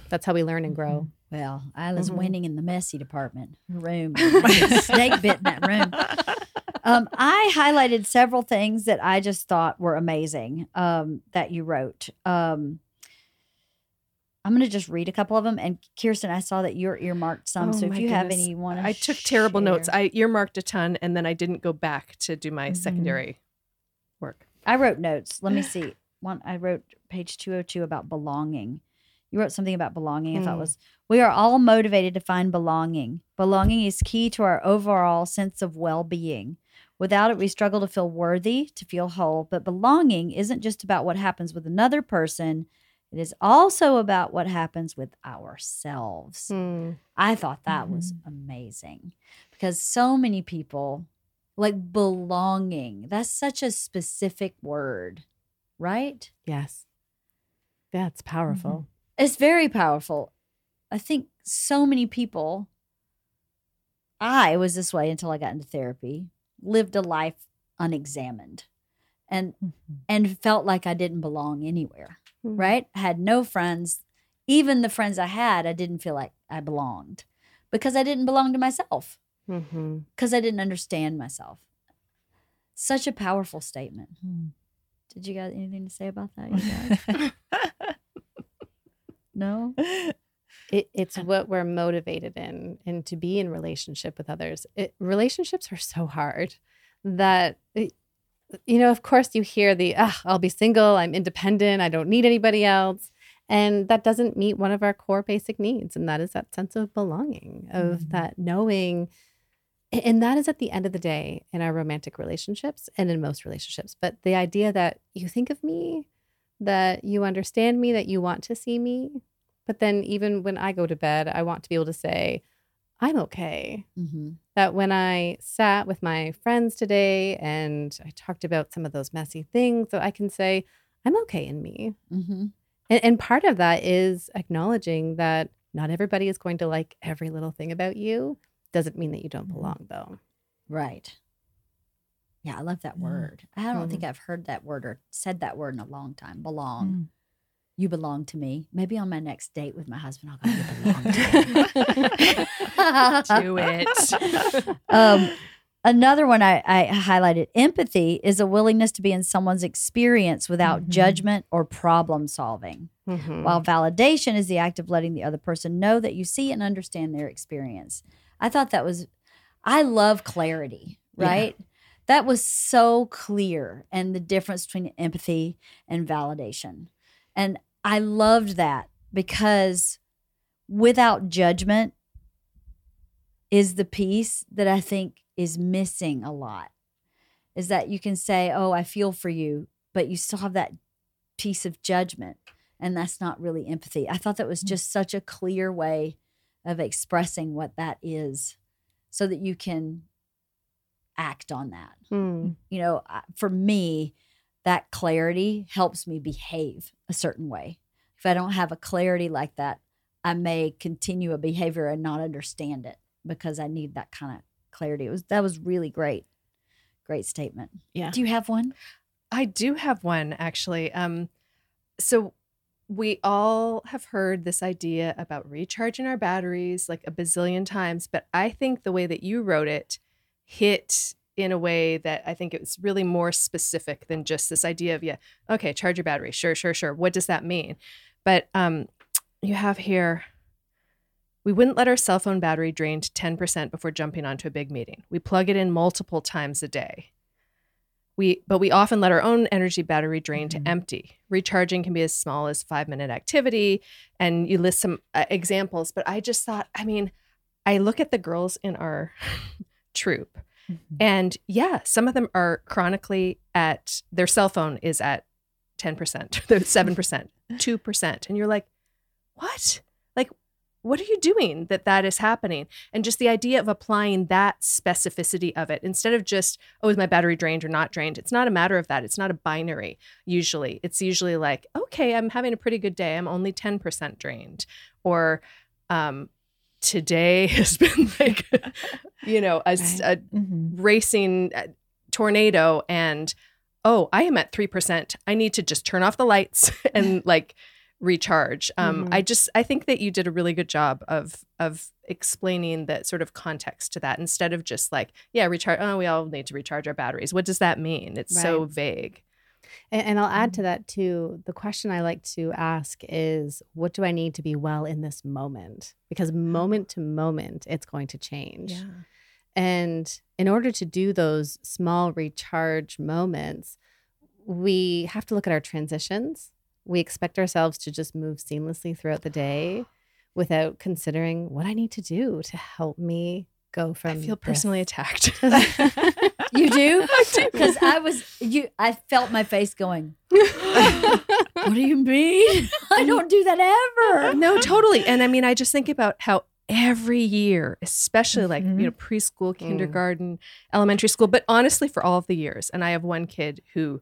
That's how we learn and grow. Mm-hmm. Well, Ila's Mhm. winning in the messy department. Room. snake bit in that room. Um, I highlighted several things that I just thought were amazing um, that you wrote. Um, I'm going to just read a couple of them. And Kirsten, I saw that you're earmarked some. Oh so if you have any want to I took terrible notes. I earmarked a ton and then I didn't go back to do my Mhm. secondary work. I wrote notes. Let me see. One I wrote page 202 about belonging. You wrote something about belonging. I thought Hmm. was we are all motivated to find belonging. Belonging is key to our overall sense of well-being. Without it, we struggle to feel worthy, to feel whole. But belonging isn't just about what happens with another person. It is also about what happens with ourselves. Hmm. I thought that was amazing because so many people like belonging. That's such a specific word, right? Yes. That's powerful. It's very powerful. I think so many people, I was this way until I got into therapy, lived a life unexamined and and felt like I didn't belong anywhere. Mhm. right? I had no friends. Even the friends I had, I didn't feel like I belonged because I didn't belong to myself Mhm. because I didn't understand myself. Such a powerful statement. Hmm. Did you guys anything to say about that? You guys? no. it, it's what we're motivated in and to be in relationship with others it, relationships are so hard that it- you know of course you hear the ah, i'll be single i'm independent i don't need anybody else and that doesn't meet one of our core basic needs and that is that sense of belonging of Mhm. that knowing and that is at the end of the day in our romantic relationships and in most relationships but the idea that you think of me that you understand me that you want to see me but then even when I go to bed, I want to be able to say, I'm okay. Mm-hmm. That when I sat with my friends today and I talked about some of those messy things, that I can say, I'm okay in me. Mm-hmm. And, and part of that is acknowledging that not everybody is going to like every little thing about you. Doesn't mean that you don't belong, though. Right. Yeah, I love that Mm. word. I don't Mhm. think I've heard that word or said that word in a long time. Belong. Mm. You belong to me. Maybe on my next date with my husband, I'll go, you belong to it. um, another one I, I highlighted empathy is a willingness to be in someone's experience without Mhm. judgment or problem solving. Mhm. While validation is the act of letting the other person know that you see and understand their experience. I thought that was, I love clarity, Yeah. right? That was so clear and the difference between empathy and validation. And I loved that because without judgment is the piece that I think is missing a lot. Is that you can say, Oh, I feel for you, but you still have that piece of judgment and that's not really empathy. I thought that was Mm. just such a clear way of expressing what that is so that you can act on that. Mm. You know, for me, that clarity helps me behave a certain way. If I don't have a clarity like that, I may continue a behavior and not understand it because I need that kind of clarity. It was that was really great. Great statement. Yeah. Do you have one? I do have one actually. Um, so we all have heard this idea about recharging our batteries like a bazillion times, but I think the way that you wrote it hit in a way that I think it was really more specific than just this idea of yeah, okay, charge your battery, sure, sure, sure. What does that mean? But um, you have here. We wouldn't let our cell phone battery drain to 10% before jumping onto a big meeting. We plug it in multiple times a day we but we often let our own energy battery drain Mhm. to empty recharging can be as small as five minute activity and you list some uh, examples but i just thought i mean i look at the girls in our troop Mm-hmm. and yeah some of them are chronically at their cell phone is at 10% they're 7% 2% and you're like what? Like what are you doing that that is happening? And just the idea of applying that specificity of it instead of just oh is my battery drained or not drained? It's not a matter of that. It's not a binary usually. It's usually like okay i'm having a pretty good day. I'm only 10% drained. Or um today has been like you know a, s- a Mhm. racing uh, tornado and oh i am at 3% i need to just turn off the lights and like recharge. Um Mhm. i just i think that you did a really good job of of explaining that sort of context to that instead of just like yeah recharge oh we all need to recharge our batteries. What does that mean? It's so vague And, and I'll add Mm-hmm. to that too. The question I like to ask is, what do I need to be well in this moment? Because moment to moment, it's going to change. And in order to do those small recharge moments, we have to look at our transitions. We expect ourselves to just move seamlessly throughout the day without considering what I need to do to help me go from. i feel this personally attacked. You do? Because I was you I felt my face going, What do you mean? I don't do that ever. no totally and i mean i just think about how every year especially like Mhm. you know preschool kindergarten elementary school but honestly for all of the years and i have one kid who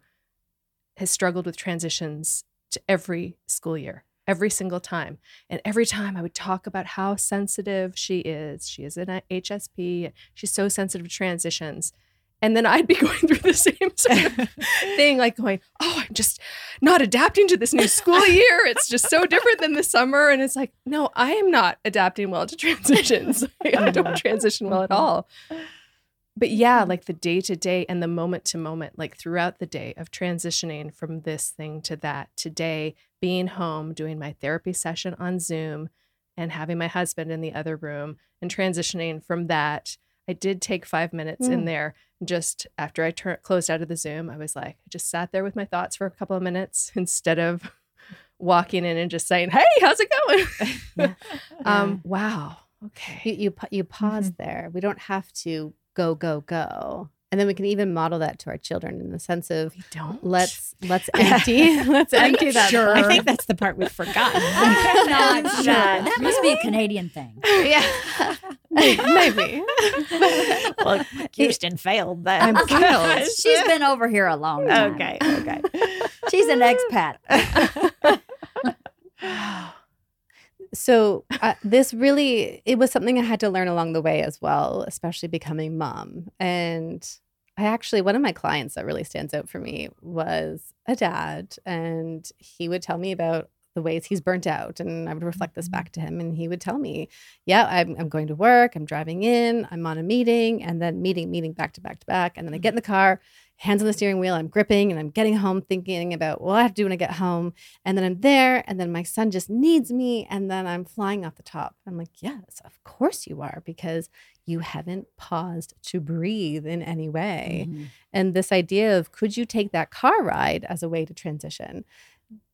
has struggled with transitions to every school year every single time and every time i would talk about how sensitive she is she is an hsp she's so sensitive to transitions and then I'd be going through the same sort of thing, like going, "Oh, I'm just not adapting to this new school year. It's just so different than the summer." And it's like, no, I am not adapting well to transitions. I don't transition well at all. but yeah, like the day to day and the moment to moment, like throughout the day of transitioning from this thing to that. Today, being home, doing my therapy session on Zoom, and having my husband in the other room, and transitioning from that. I did take five minutes in Mm. there. Just after I tur- closed out of the Zoom, I was like, I just sat there with my thoughts for a couple of minutes instead of walking in and just saying, "Hey, how's it going?" um, wow. Okay. You you, you pause there. We don't have to go go go, and then we can even model that to our children in the sense of We don't. let's let's empty let's empty that. sure? I think that's the part we've forgotten. I'm not sure. not- That must be a Canadian thing. yeah, maybe. well, Houston failed that. I'm thrilled. She's been over here a long time. okay. Okay. She's an expat. So uh, this really it was something i had to learn along the way as well especially becoming mom. And i actually one of my clients that really stands out for me was a dad and he would tell me about the ways he's burnt out and i would reflect this back to him and he would tell me yeah I'm, I'm going to work i'm driving in i'm on a meeting and then meeting meeting back to back to back and then i get in the car hands on the steering wheel i'm gripping and i'm getting home thinking about what i have to do when i get home and then I'm there, and then my son just needs me, and then I'm flying off the top. I'm like, yes, of course you are, because you haven't paused to breathe in any way. Mhm. And this idea of could you take that car ride as a way to transition?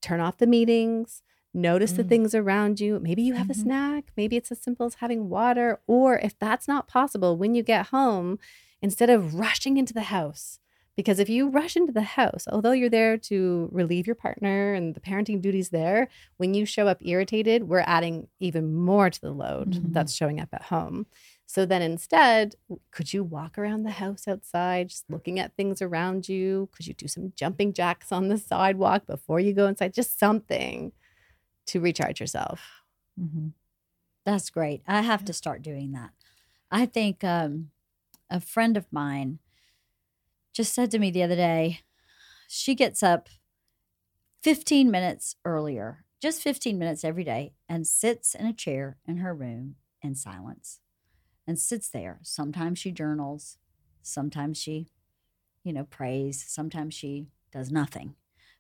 Turn off the meetings, notice the Mm. things around you. Maybe you have Mhm. a snack, maybe it's as simple as having water, or if that's not possible, when you get home, instead of rushing into the house, because if you rush into the house, although you're there to relieve your partner and the parenting duties there, when you show up irritated, we're adding even more to the load Mhm. that's showing up at home. So then instead, could you walk around the house outside, just looking at things around you? Could you do some jumping jacks on the sidewalk before you go inside? Just something to recharge yourself. Mhm. That's great. I have to start doing that. I think um, a friend of mine just said to me the other day, she gets up 15 minutes earlier, just 15 minutes every day, and sits in a chair in her room in silence and sits there. Sometimes she journals, sometimes she, you know, prays, sometimes she does nothing.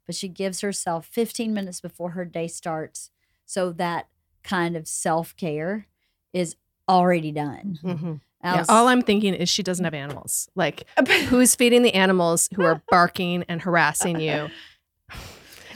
But she gives herself 15 minutes before her day starts so that kind of self care is already done. Mhm. I Yeah, all I'm thinking is she doesn't have animals. Like, who's feeding the animals who are barking and harassing you?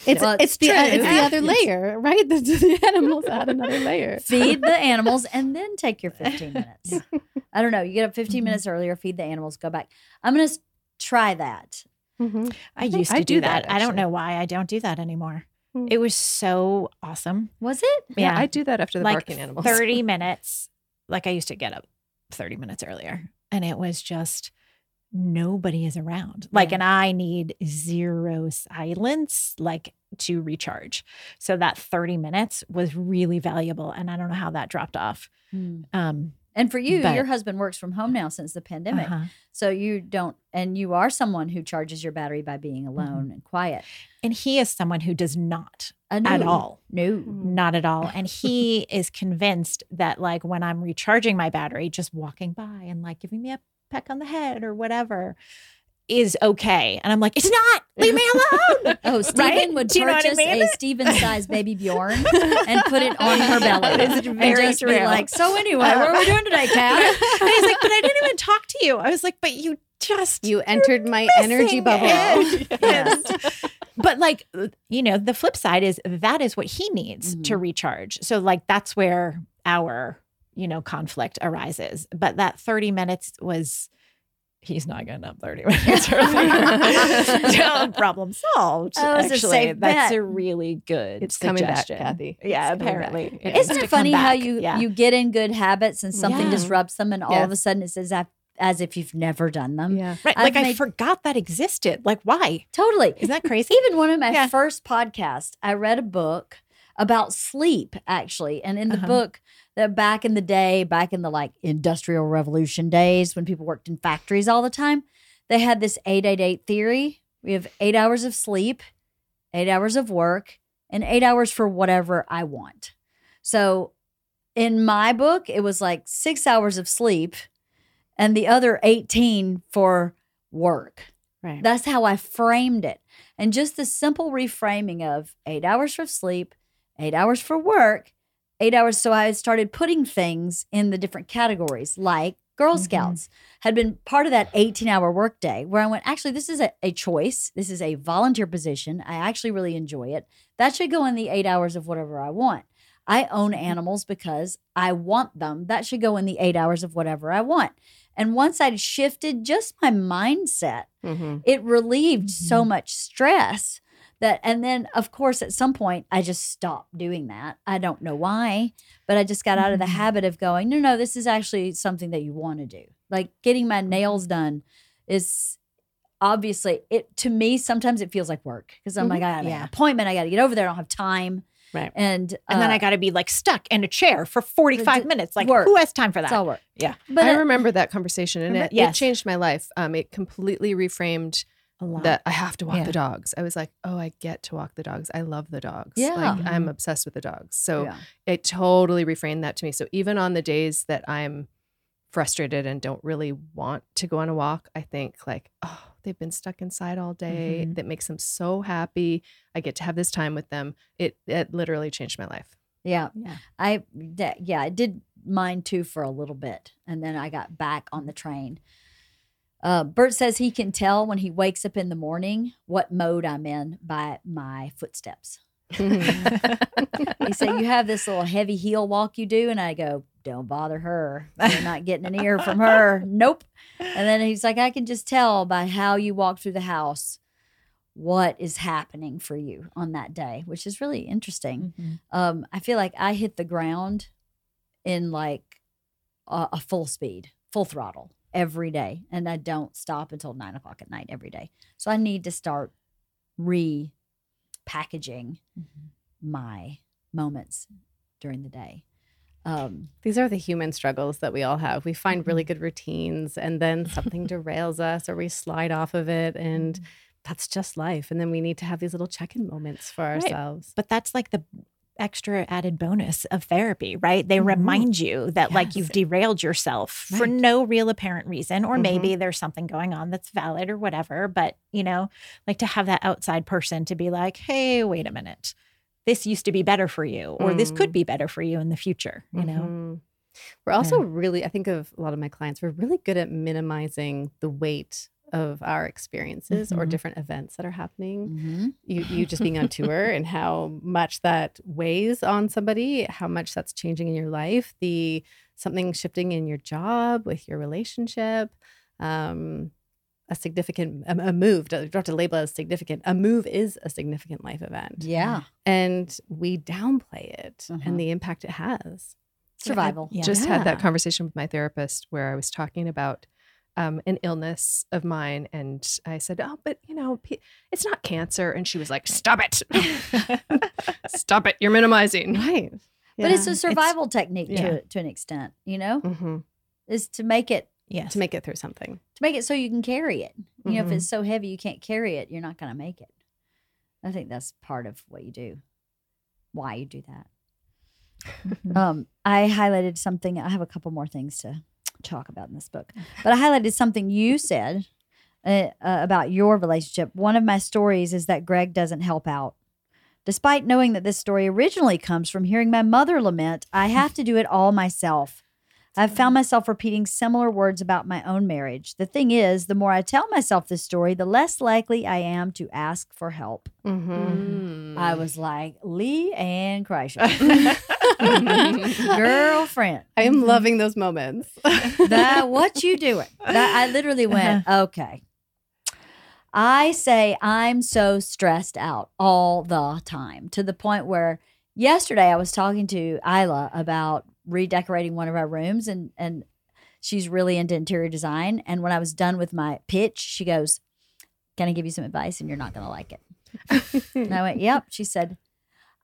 It's Well, it's it's the uh, it's the other layer, right? The, the animals add another layer. feed the animals and then take your 15 minutes. I don't know. You get up 15 Mhm. minutes earlier, feed the animals, go back. I'm going to try that. Mhm. I think used to I do, do that. that, I don't know why I don't do that anymore. Hmm. It was so awesome. Was it? Yeah, Yeah. I do that after the like barking animals. 30 minutes. Like I used to get up 30 minutes earlier and it was just nobody is around. Like, Yeah. and I need zero silence, like to recharge. So that 30 minutes was really valuable. And I don't know how that dropped off. Um, And for you, But- your husband works from home now since the pandemic. uh-huh. So you don't, and you are someone who charges your battery by being Mm-hmm. alone and quiet. And he is someone who does not Uh, at all. No. Not at all. And he is convinced that, like, when I'm recharging my battery, just walking by and like giving me a peck on the head or whatever is okay. And I'm like, it's not. Leave me alone. Oh, Stephen Right? would Do you know I purchase mean? a Steven sized baby Bjorn and put it on her belly. It's and very just be like, so anyway, what are we doing today, Kat? and he's like, but I didn't even talk to you. I was like, but you just You entered my energy bubble. it. Yes. But like you know the flip side is that is what he needs to Mhm. recharge so like that's where our you know conflict arises but that 30 minutes was he's not getting up 30 minutes early so problem solved Oh, it's a actually safe that's bet. a really good It's coming back, suggestion. Cathy. yeah It's coming back. apparently It needs Isn't it funny how you yeah. you get in good habits and something Yeah. disrupts them, and all Yeah. of a sudden it's as if, as if you've never done them. Yeah. right I've like i forgot that existed like why Totally. isn't that crazy Even one of my Yeah. first podcasts, I read a book about sleep, actually. And in the Uh-huh. book, that back in the day, back in the like industrial revolution days when people worked in factories all the time, they had this 888 theory. We have eight hours of sleep, eight hours of work, and eight hours for whatever I want. So in my book, it was like six hours of sleep and the other 18 for work. Right. That's how I framed it. And just the simple reframing of eight hours for sleep, eight hours for work, eight hours. So I started putting things in the different categories, like Girl Mhm. Scouts had been part of that 18 hour workday where I went, actually, this is a, a choice. This is a volunteer position. I actually really enjoy it. That should go in the eight hours of whatever I want. I own animals because I want them. That should go in the eight hours of whatever I want. And once I'd shifted just my mindset, Mhm. it relieved so much stress that and then of course at some point i just stopped doing that. I don't know why but i just got out of the Mhm. habit of going no no this is actually something that you want to do. Like getting my nails done is obviously it to me sometimes it feels like work because i'm like i got Yeah. an appointment. I got to get over there. I don't have time Right. and And then uh, I got to be like stuck in a chair for 45 d- minutes. Like, work. who has time for that? it's all work Yeah. but I uh, remember that conversation and Remember- it, yes. it changed my life. Um, it completely reframed A lot. that I have to walk Yeah. the dogs. I was like, oh, I get to walk the dogs. I love the dogs. Yeah. Like I'm obsessed with the dogs. So yeah. it totally reframed that to me. So even on the days that I'm frustrated and don't really want to go on a walk, I think like, oh, they've been stuck inside all day. Mhm. That makes them so happy. I get to have this time with them. It it literally changed my life. yeah Yeah. I that, yeah, I did mine too for a little bit, and then I got back on the train. Uh, Bert says he can tell when he wakes up in the morning what mode I'm in by my footsteps. He said, "You have this little heavy heel walk you do," and I go, "Don't bother her. You're not getting an ear from her. Nope." And then he's like, "I can just tell by how you walk through the house." What is happening for you on that day, which is really interesting Mhm. um, I feel like I hit the ground in like a, a full speed, full throttle every day, and I don't stop until nine o'clock at night every day. So I need to start repackaging Mhm. my moments during the day. Um, These are the human struggles that we all have. We find really good routines and then something derails us or we slide off of it and that's just life. And then we need to have these little check-in moments for Right. ourselves. But that's like the extra added bonus of therapy, right? They Mhm. remind you that like you've derailed yourself for no real apparent reason, or Mhm. maybe there's something going on that's valid or whatever. But, you know, like to have that outside person to be like, hey, wait a minute. This used to be better for you, or this could Mm. be better for you in the future, you know? Mhm. We're also really, I think of a lot of my clients, we're really good at minimizing the weight of our experiences or Mhm. different events that are happening. mhm. you you just being on tour and how much that weighs on somebody, how much that's changing in your life, the something shifting in your job with your relationship, um, a significant a, a move. You don't have to label it as significant. A move is a significant life event, Yeah, and we downplay it Uh-huh. and the impact it has. survival. Yeah. just had that conversation with my therapist where I was talking about um, an illness of mine, and I said, "Oh, but you know, it's not cancer," and she was like, "Stop it, stop it! You're minimizing." Right. But it's a survival technique yeah. to to an extent, you know, hmm is to make it yes. to make it through something. to make it so you can carry it. You know, if Mhm. it's so heavy you can't carry it, you're not going to make it. I think that's part of what you do, why you do that. Um, I highlighted something. I have a couple more things to talk about in this book, but I highlighted something you said uh, uh, about your relationship. One of my stories is that Greg doesn't help out. Despite knowing that this story originally comes from hearing my mother lament, I have to do it all myself. I've found myself repeating similar words about my own marriage. The thing is, the more I tell myself this story, the less likely I am to ask for help. Mm-hmm. I was like, LeeAnn Kreischer, girlfriend. I am loving those moments. that what you doing? That I literally went, okay. I say I'm so stressed out all the time to the point where yesterday I was talking to Ila about redecorating one of our rooms and and she's really into interior design and when I was done with my pitch she goes can I give you some advice and you're not going to like it. And I went, "Yep." She said,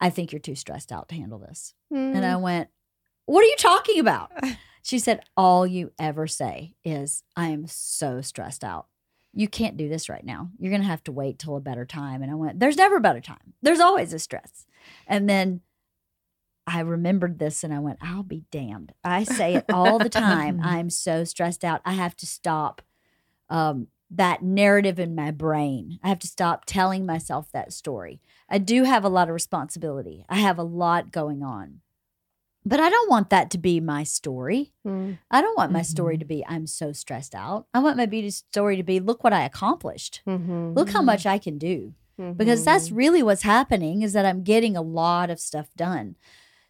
"I think you're too stressed out to handle this." And Mm. I went, What are you talking about? She said, All you ever say is, I am so stressed out. You can't do this right now. You're going to have to wait till a better time. And I went, There's never a better time. There's always a stress. And then I remembered this and I went, I'll be damned. I say it all the time. I'm so stressed out. I have to stop um, that narrative in my brain. I have to stop telling myself that story. I do have a lot of responsibility, I have a lot going on. But I don't want that to be my story. Mm. I don't want my story to be, I'm so stressed out. I want my beauty story to be, look what I accomplished. Mm-hmm. Look how much I can do because that's really what's happening is that I'm getting a lot of stuff done.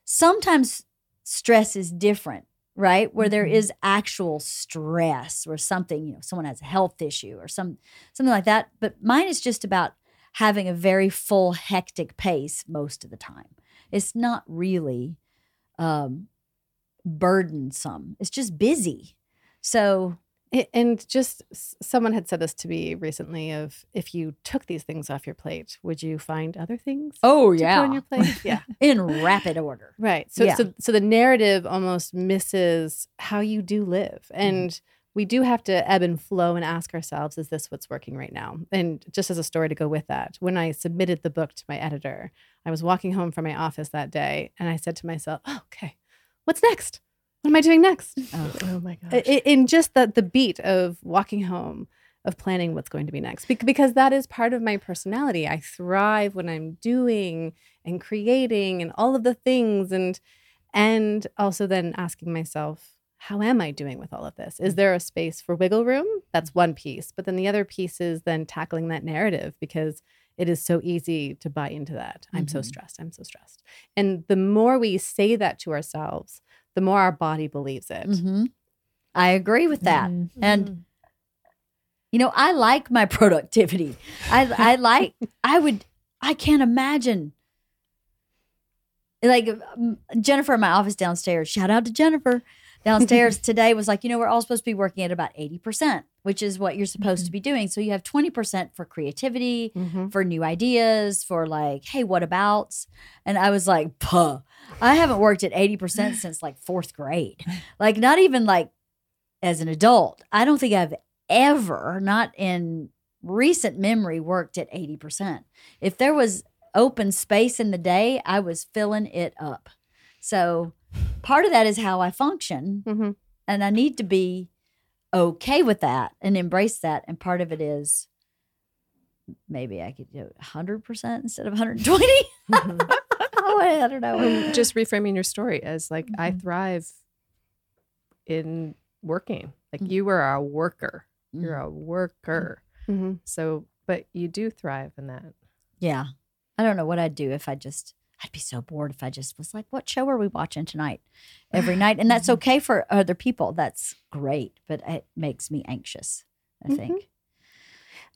Sometimes stress is different, right? Where there Mhm. actual stress where something, you know, someone has a health issue or some something like that, but mine is just about having a very full hectic pace most of the time. It's not really um burdensome. It's just busy. So, And just someone had said this to me recently of if you took these things off your plate, would you find other things oh to put on your plate? Yeah. in rapid order. Right. So Yeah. so so the narrative almost misses how you do live. Mm-hmm. And we do have to ebb and flow and ask ourselves, is this what's working right now? And just as a story to go with that, when I submitted the book to my editor, I was walking home from my office that day and I said to myself, oh, okay, what's next? What am I doing next? Oh my gosh. In just the, the beat of walking home of planning what's going to be next Bec- because that is part of my personality i thrive when i'm doing and creating and all of the things and and also then asking myself how am i doing with all of this is there a space for wiggle room that's one piece but then the other piece is then tackling that narrative because it is so easy to buy into that i'm so Mhm. stressed i'm so stressed and the more we say that to ourselves the more our body believes it Mhm. I agree with that. Mhm. And you know, I like my productivity. I I like I would I can't imagine like um, Jennifer in my office downstairs. Shout out to Jennifer downstairs today was like, you know, we're all supposed to be working at about 80%, which is what you're supposed to be doing. So you have 20% for creativity, Mhm. for new ideas, for like, hey, what abouts? And I was like, puh, I haven't worked at 80% since like fourth grade. Like, not even like as an adult. I don't think I've ever, not in recent memory, worked at 80%. If there was open space in the day, I was filling it up. So part of that is how I function. Mhm. And I need to be okay with that and embrace that. And part of it is maybe I could do 100% instead of 120. oh, I don't know. Just reframing your story as like I Mhm. thrive in working. Like Mhm. you are a worker. You're Mm. a worker. Mhm. So, but you do thrive in that. Yeah. I don't know what I'd do if I just, I'd be so bored if I just was like, what show are we watching tonight? Every night. And that's okay for other people. That's great. But it makes me anxious, I Mhm. think.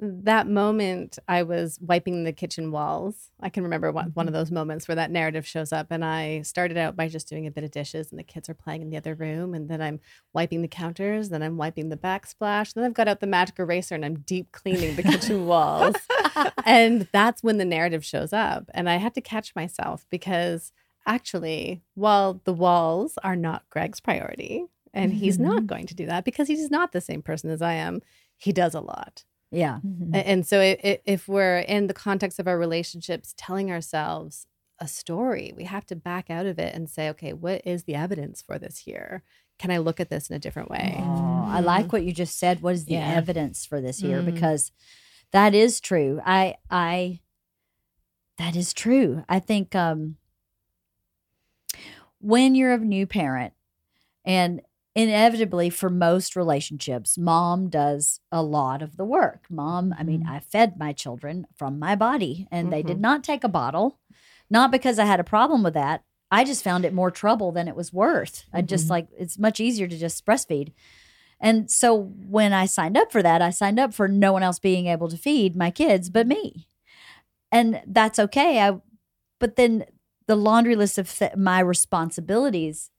That moment I was wiping the kitchen walls. I can remember one, one of mm-hmm. those moments where that narrative shows up. And I started out by just doing a bit of dishes, and the kids are playing in the other room. And then I'm wiping the counters, then I'm wiping the backsplash. Then I've got out the magic eraser and I'm deep cleaning the kitchen walls. and that's when the narrative shows up. And I had to catch myself because actually, while the walls are not Greg's priority, and he's not mm-hmm. going to do that because he's not the same person as I am, he does a lot. Yeah. Mhm. And so, i i if we're in the context of our relationships, telling ourselves a story, we have to back out of it and say, okay, what is the evidence for this here? Can I look at this in a different way? Oh, I like what you just said. What is the Yeah. evidence for this here? Mm. Because that is true. I I that is true. I think um when you're a new parent and inevitably for most relationships mom does a lot of the work. Mom i mean Mhm. i fed my children from my body and they did Mhm. not take a bottle. Not because i had a problem with that. I just found it more trouble than it was worth. I just Mhm. like it's much easier to just breastfeed. And so when i signed up for that i signed up for no one else being able to feed my kids but me. And that's okay. I but then the laundry list of th- my responsibilities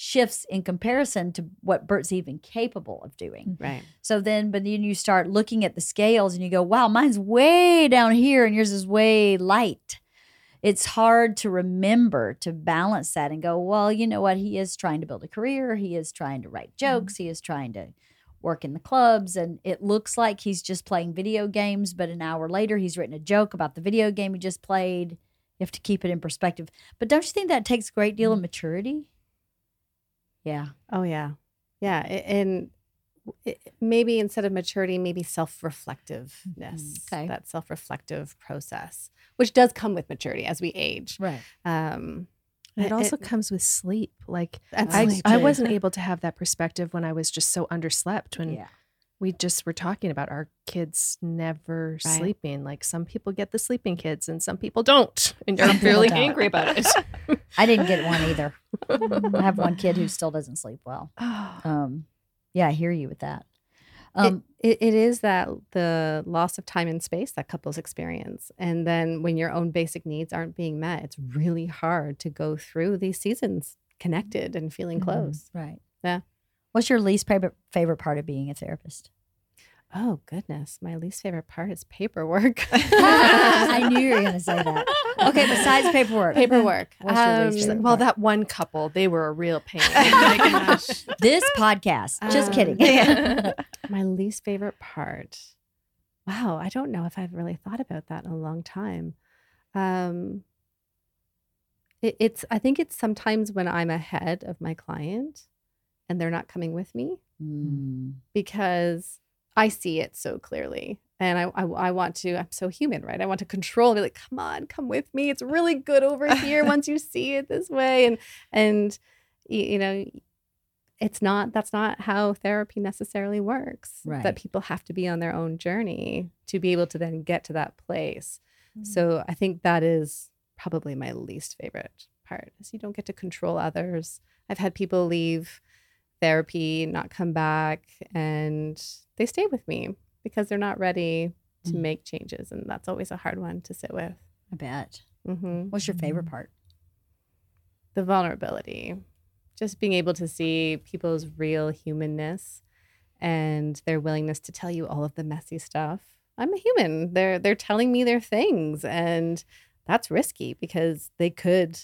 shifts in comparison to what Bert's even capable of doing. Mm-hmm. Right. So then, but then you start looking at the scales and you go, wow, mine's way down here and yours is way light. It's hard to remember to balance that and go, well, you know what? He is trying to build a career. He is trying to write mm-hmm. jokes. He is trying to work in the clubs. And it looks like he's just playing video games. But an hour later, he's written a joke about the video game he just played. You have to keep it in perspective. But don't you think that takes a great deal of mm-hmm. maturity? Yeah. Oh yeah, yeah, and maybe instead of maturity, maybe self-reflectiveness. Okay. That self-reflective process, which does come with maturity as we age. Right. Um, it I- also comes with sleep. Like I, sleep I wasn't able to have that perspective when I was just so underslept. When Yeah. We just were talking about our kids never Right. sleeping. Like some people get the sleeping kids and some people don't. And you're really don't. angry about it. I didn't get one either. I have one kid who still doesn't sleep well. Oh, Um, yeah, I hear you with that. Um, it, it is that the loss of time and space that couples experience. And then when your own basic needs aren't being met, it's really hard to go through these seasons connected and feeling Mhm. close. right. Yeah. What's your least favorite favorite part of being a therapist? Oh, goodness. My least favorite part is paperwork. I knew you were going to say that. Okay, besides paperwork. paperwork. What's your Um, well, part? that one couple, they were a real pain. Oh. This podcast. Just Um, kidding. yeah. My least favorite part. Wow, I don't know if I've really thought about that in a long time. Um, it, it's I think it's sometimes when I'm ahead of my client and they're not coming with me Mm, because I see it so clearly. And I, I, I want to, I'm so human, right? I want to control and be like, come on, come with me. It's really good over here once you see it this way. And, and, you know, it's not, that's not how therapy necessarily works. Right. That people have to be on their own journey to be able to then get to that place. So I think that is probably my least favorite part is you don't get to control others. I've had people leave therapy, not come back, and they stay with me because they're not ready to Mm. make changes, and that's always a hard one to sit with. I bet. hmm What's your favorite part? The vulnerability, just being able to see people's real humanness and their willingness to tell you all of the messy stuff. I'm a human. They're they're telling me their things, and that's risky because they could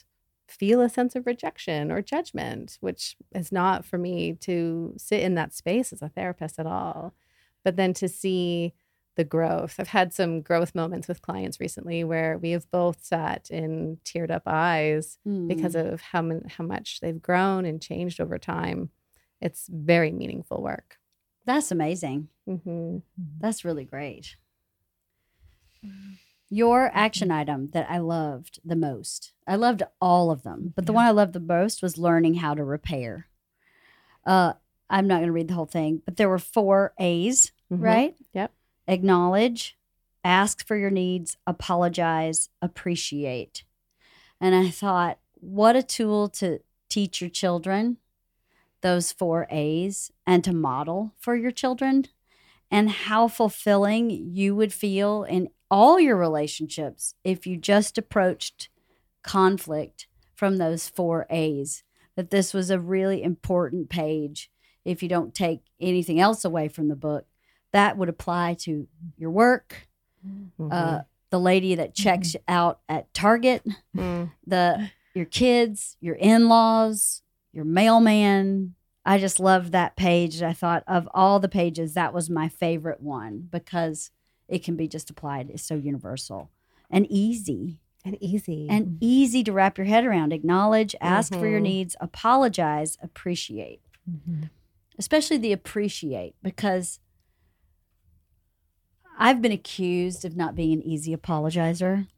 feel a sense of rejection or judgment, which is not for me to sit in that space as a therapist at all. But then to see the growth. I've had some growth moments with clients recently where we have both sat in teared up eyes because of how mon- how much they've grown and changed over time. It's very meaningful work. That's amazing. hmm That's really great. Your action item that I loved the most. I loved all of them, but the one I loved the most was learning how to repair. Uh, I'm not going to read the whole thing, but there were four A's, Mhm. right? Yep. Acknowledge, ask for your needs, apologize, appreciate. And I thought, what a tool to teach your children those four A's and to model for your children and how fulfilling you would feel in all your relationships if you just approached conflict from those four A's. That this was a really important page. If you don't take anything else away from the book, that would apply to your work, Mm-hmm. uh, the lady that checks out at Target, Mm. the your kids, your in-laws, your mailman. I just loved that page. I thought of all the pages, that was my favorite one because it can be just applied. It's so universal and easy and easy. and easy to wrap your head around. Acknowledge, ask for your Mhm. needs, apologize, appreciate. Especially the appreciate because I've been accused of not being an easy apologizer.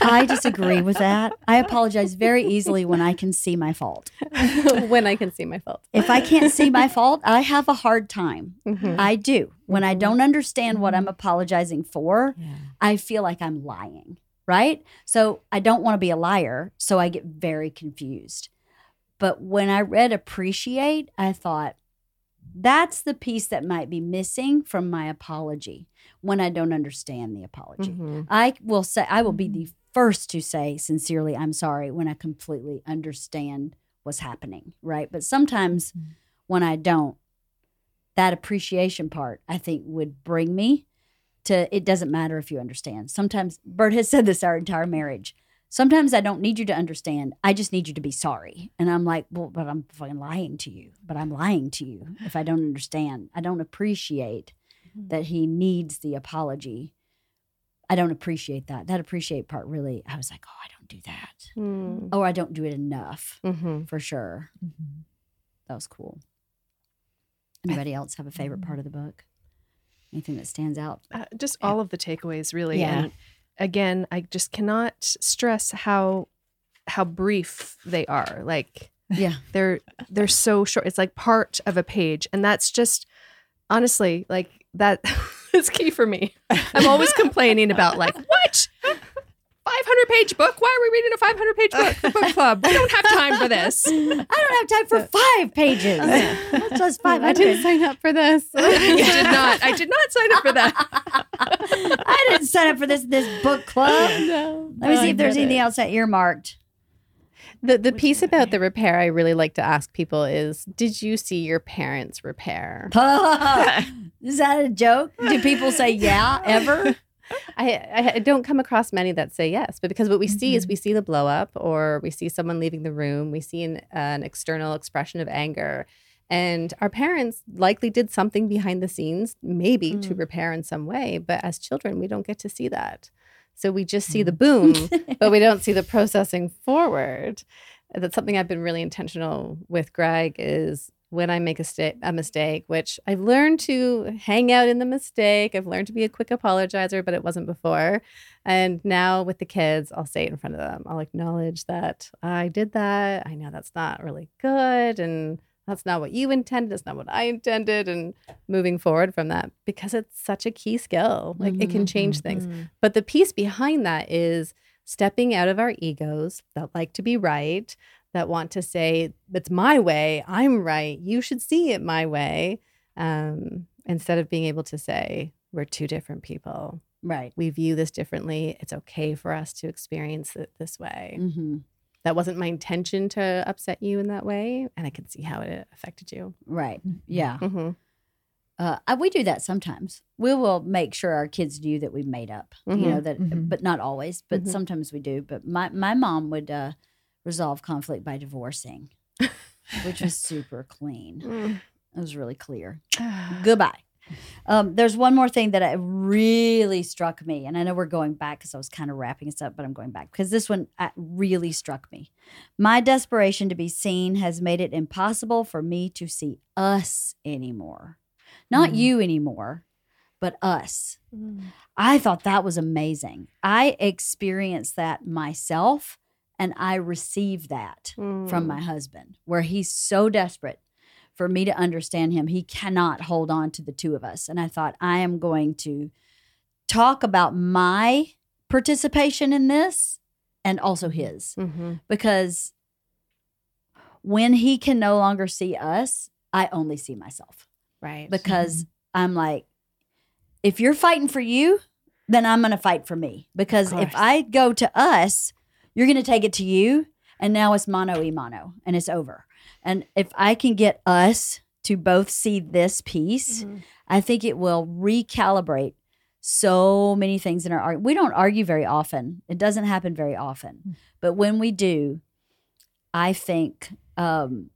I disagree with that. I apologize very easily when I can see my fault. when I can see my fault. If I can't see my fault, I have a hard time. Mhm. I do. When I Mhm. don't understand what I'm apologizing for, Yeah. I feel like I'm lying, right? So I don't want to be a liar. So I get very confused. But when I read appreciate, I thought, that's the piece that might be missing from my apology when I don't understand the apology. Mhm. I will say, I will be the first to say sincerely, I'm sorry when I completely understand what's happening, right? But sometimes when I don't, that appreciation part, I think, would bring me to it doesn't matter if you understand. Sometimes, Bert has said this our entire marriage. Sometimes I don't need you to understand. I just need you to be sorry. And I'm like, well, but I'm fucking lying to you. But I'm lying to you if I don't understand. I don't appreciate that he needs the apology. I don't appreciate that. That appreciate part really, I was like, oh, I don't do that. Mm. Oh, I don't do it enough Mm-hmm. for sure. Mhm. That was cool. Anybody else have a favorite part of the book? Anything that stands out? Uh, just all of the takeaways, really. Yeah. And again, I just cannot stress how how brief they are. Like Yeah. they're they're so short. It's like part of a page, and that's just honestly like that is key for me. I'm always complaining about like what. 500 page book? Why are we reading a 500 page book for book club? We don't have time for this. I don't have time for five pages. That's just five I didn't sign up for this. You did not. I did not sign up for that. I didn't sign up for this this book club. no. Let me No, see I if there's get it. anything else that earmarked. The the piece about the repair I really like to ask people is, did you see your parents repair? Is that a joke? Do people say yeah ever? I, I I don't come across many that say yes, but because what we see is Mm-hmm. we see the blow up, or we see someone leaving the room, we see an, an external expression of anger, and our parents likely did something behind the scenes, maybe to Mm. repair in some way, but as children, we don't get to see that, so we just see the Mm. boom, but we don't see the processing forward. That's something I've been really intentional with Greg is when I make a, sta- a mistake, which I've learned to hang out in the mistake. I've learned to be a quick apologizer, but it wasn't before. And now with the kids, I'll say it in front of them. I'll acknowledge that I did that. I know that's not really good. And that's not what you intended. That's not what I intended. And moving forward from that, because it's such a key skill. Like it can change things. But the piece behind that is stepping out of our egos that like to be right, that want to say, it's my way, I'm right, you should see it my way, um, instead of being able to say, we're two different people. Right. We view this differently. It's okay for us to experience it this way. hmm That wasn't my intention to upset you in that way. And I can see how it affected you. Right. Yeah. Mm-hmm. Uh, we do that sometimes. We will make sure our kids knew that we made up. You know that, Mhm. but not always. But Mhm. sometimes we do. But my my mom would uh, resolve conflict by divorcing, which was super clean. Mm. It was really clear. Goodbye. Um, there's one more thing that really struck me, and I know we're going back because I was kind of wrapping this up, but I'm going back because this one uh, really struck me. My desperation to be seen has made it impossible for me to see us anymore, not Mhm. you anymore, but us. I thought that was amazing. I experienced that myself, and I received that Mm. from my husband, where he's so desperate for me to understand him. He cannot hold on to the two of us. And I thought, I am going to talk about my participation in this and also his, Mm-hmm. because when he can no longer see us, I only see myself Right. because I'm like, if you're fighting for you, then I'm going to fight for me. Because if. I go to us, you're going to take it to you. And now it's mono e mono and it's over. And if I can get us to both see this piece, Mm-hmm. I think it will recalibrate so many things in our argument. We don't argue very often. It doesn't happen very often. But when we do, I think um,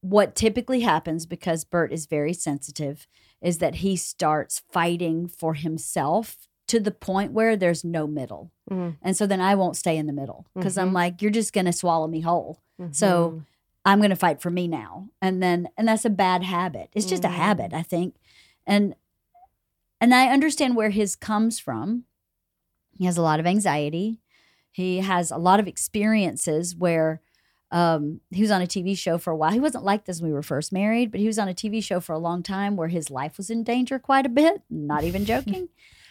what typically happens because Bert is very sensitive is that he starts fighting for himself to the point where there's no middle. Mhm. And so then I won't stay in the middle because I'm Mhm. like, you're just going to swallow me whole. So Mhm. I'm going to fight for me now. And then, and that's a bad habit. It's just a Mm. habit, I think. And, and I understand where his comes from. He has a lot of anxiety. He has a lot of experiences where um, he was on a TV show for a while. He wasn't like this when we were first married, but he was on a TV show for a long time where his life was in danger quite a bit, not even joking.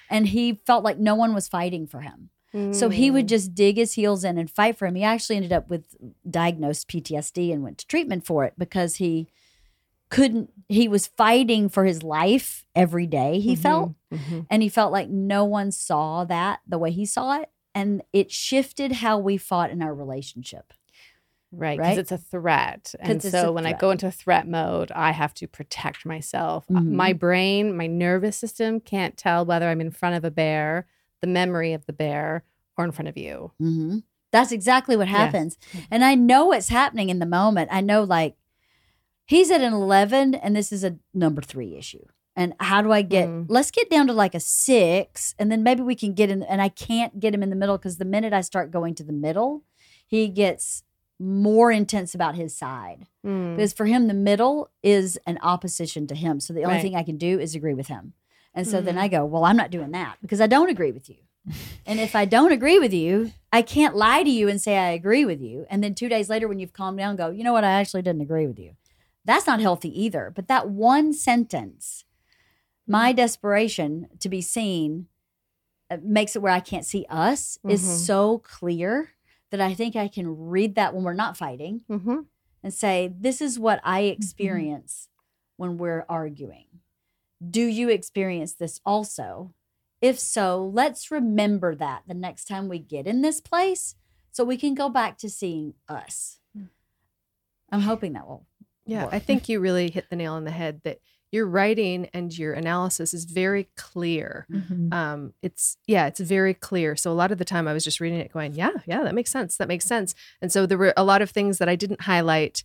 and he felt like no one was fighting for him. So he would Mm. just dig his heels in and fight for him. He actually ended up with diagnosed PTSD and went to treatment for it because he couldn't, he was fighting for his life every day, he Mhm. felt. Mhm. And he felt like no one saw that the way he saw it. And it shifted how we fought in our relationship. Right, right? because it's a threat. and so when I go into threat mode, I have to protect myself. Uh, Mhm. My brain, my nervous system can't tell whether I'm in front of a bear, the memory of the bear, or in front of you. hmm That's exactly what Yeah. happens. And I know it's happening in the moment. I know, like, he's at an 11 and this is a number three issue. And how do I get, Mm. let's get down to like a six and then maybe we can get in. And I can't get him in the middle because the minute I start going to the middle, he gets more intense about his side. Mm. Because for him, the middle is an opposition to him. So the only Right. thing I can do is agree with him. And so then I go, well, I'm not doing that because I don't agree with you. and if I don't agree with you, I can't lie to you and say I agree with you. And then two days later, when you've calmed down, go, you know what? I actually didn't agree with you. That's not healthy either. But that one sentence, my desperation to be seen, uh, makes it where I can't see us is Mhm. so clear that I think I can read that when we're not fighting hmm and say, This is what I experience when we're arguing. Do you experience this also? If so, let's remember that the next time we get in this place so we can go back to seeing us. I'm hoping that will. Yeah, work. I think you really hit the nail on the head that your writing and your analysis is very clear. Mhm. Um, it's yeah, it's very clear. So a lot of the time I was just reading it going, yeah, yeah, that makes sense. That makes sense. And so there were a lot of things that I didn't highlight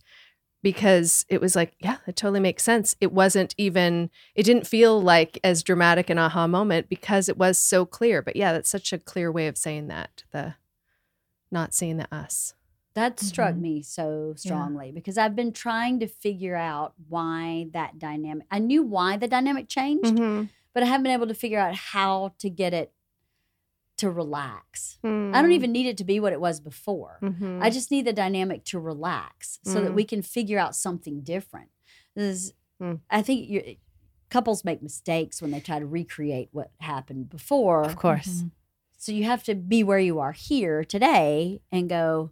because it was like, yeah, it totally makes sense. It wasn't even it didn't feel like as dramatic an aha moment because it was so clear. But yeah, that's such a clear way of saying that. The not seeing the us. That struck Mhm. me so strongly because I've been trying to figure out why that dynamic. I knew why the dynamic changed, but I haven't been able to figure out how to get it to relax. I don't even need it to be what it was before. Mm-hmm. I just need the dynamic to relax so that Mm. we can figure out something different. This is, Mm. I think you couples make mistakes when they try to recreate what happened before. of course. Mm-hmm. So you have to be where you are here today and go,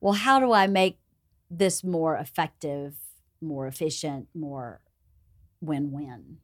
well, how do I make this more effective, more efficient, more win win?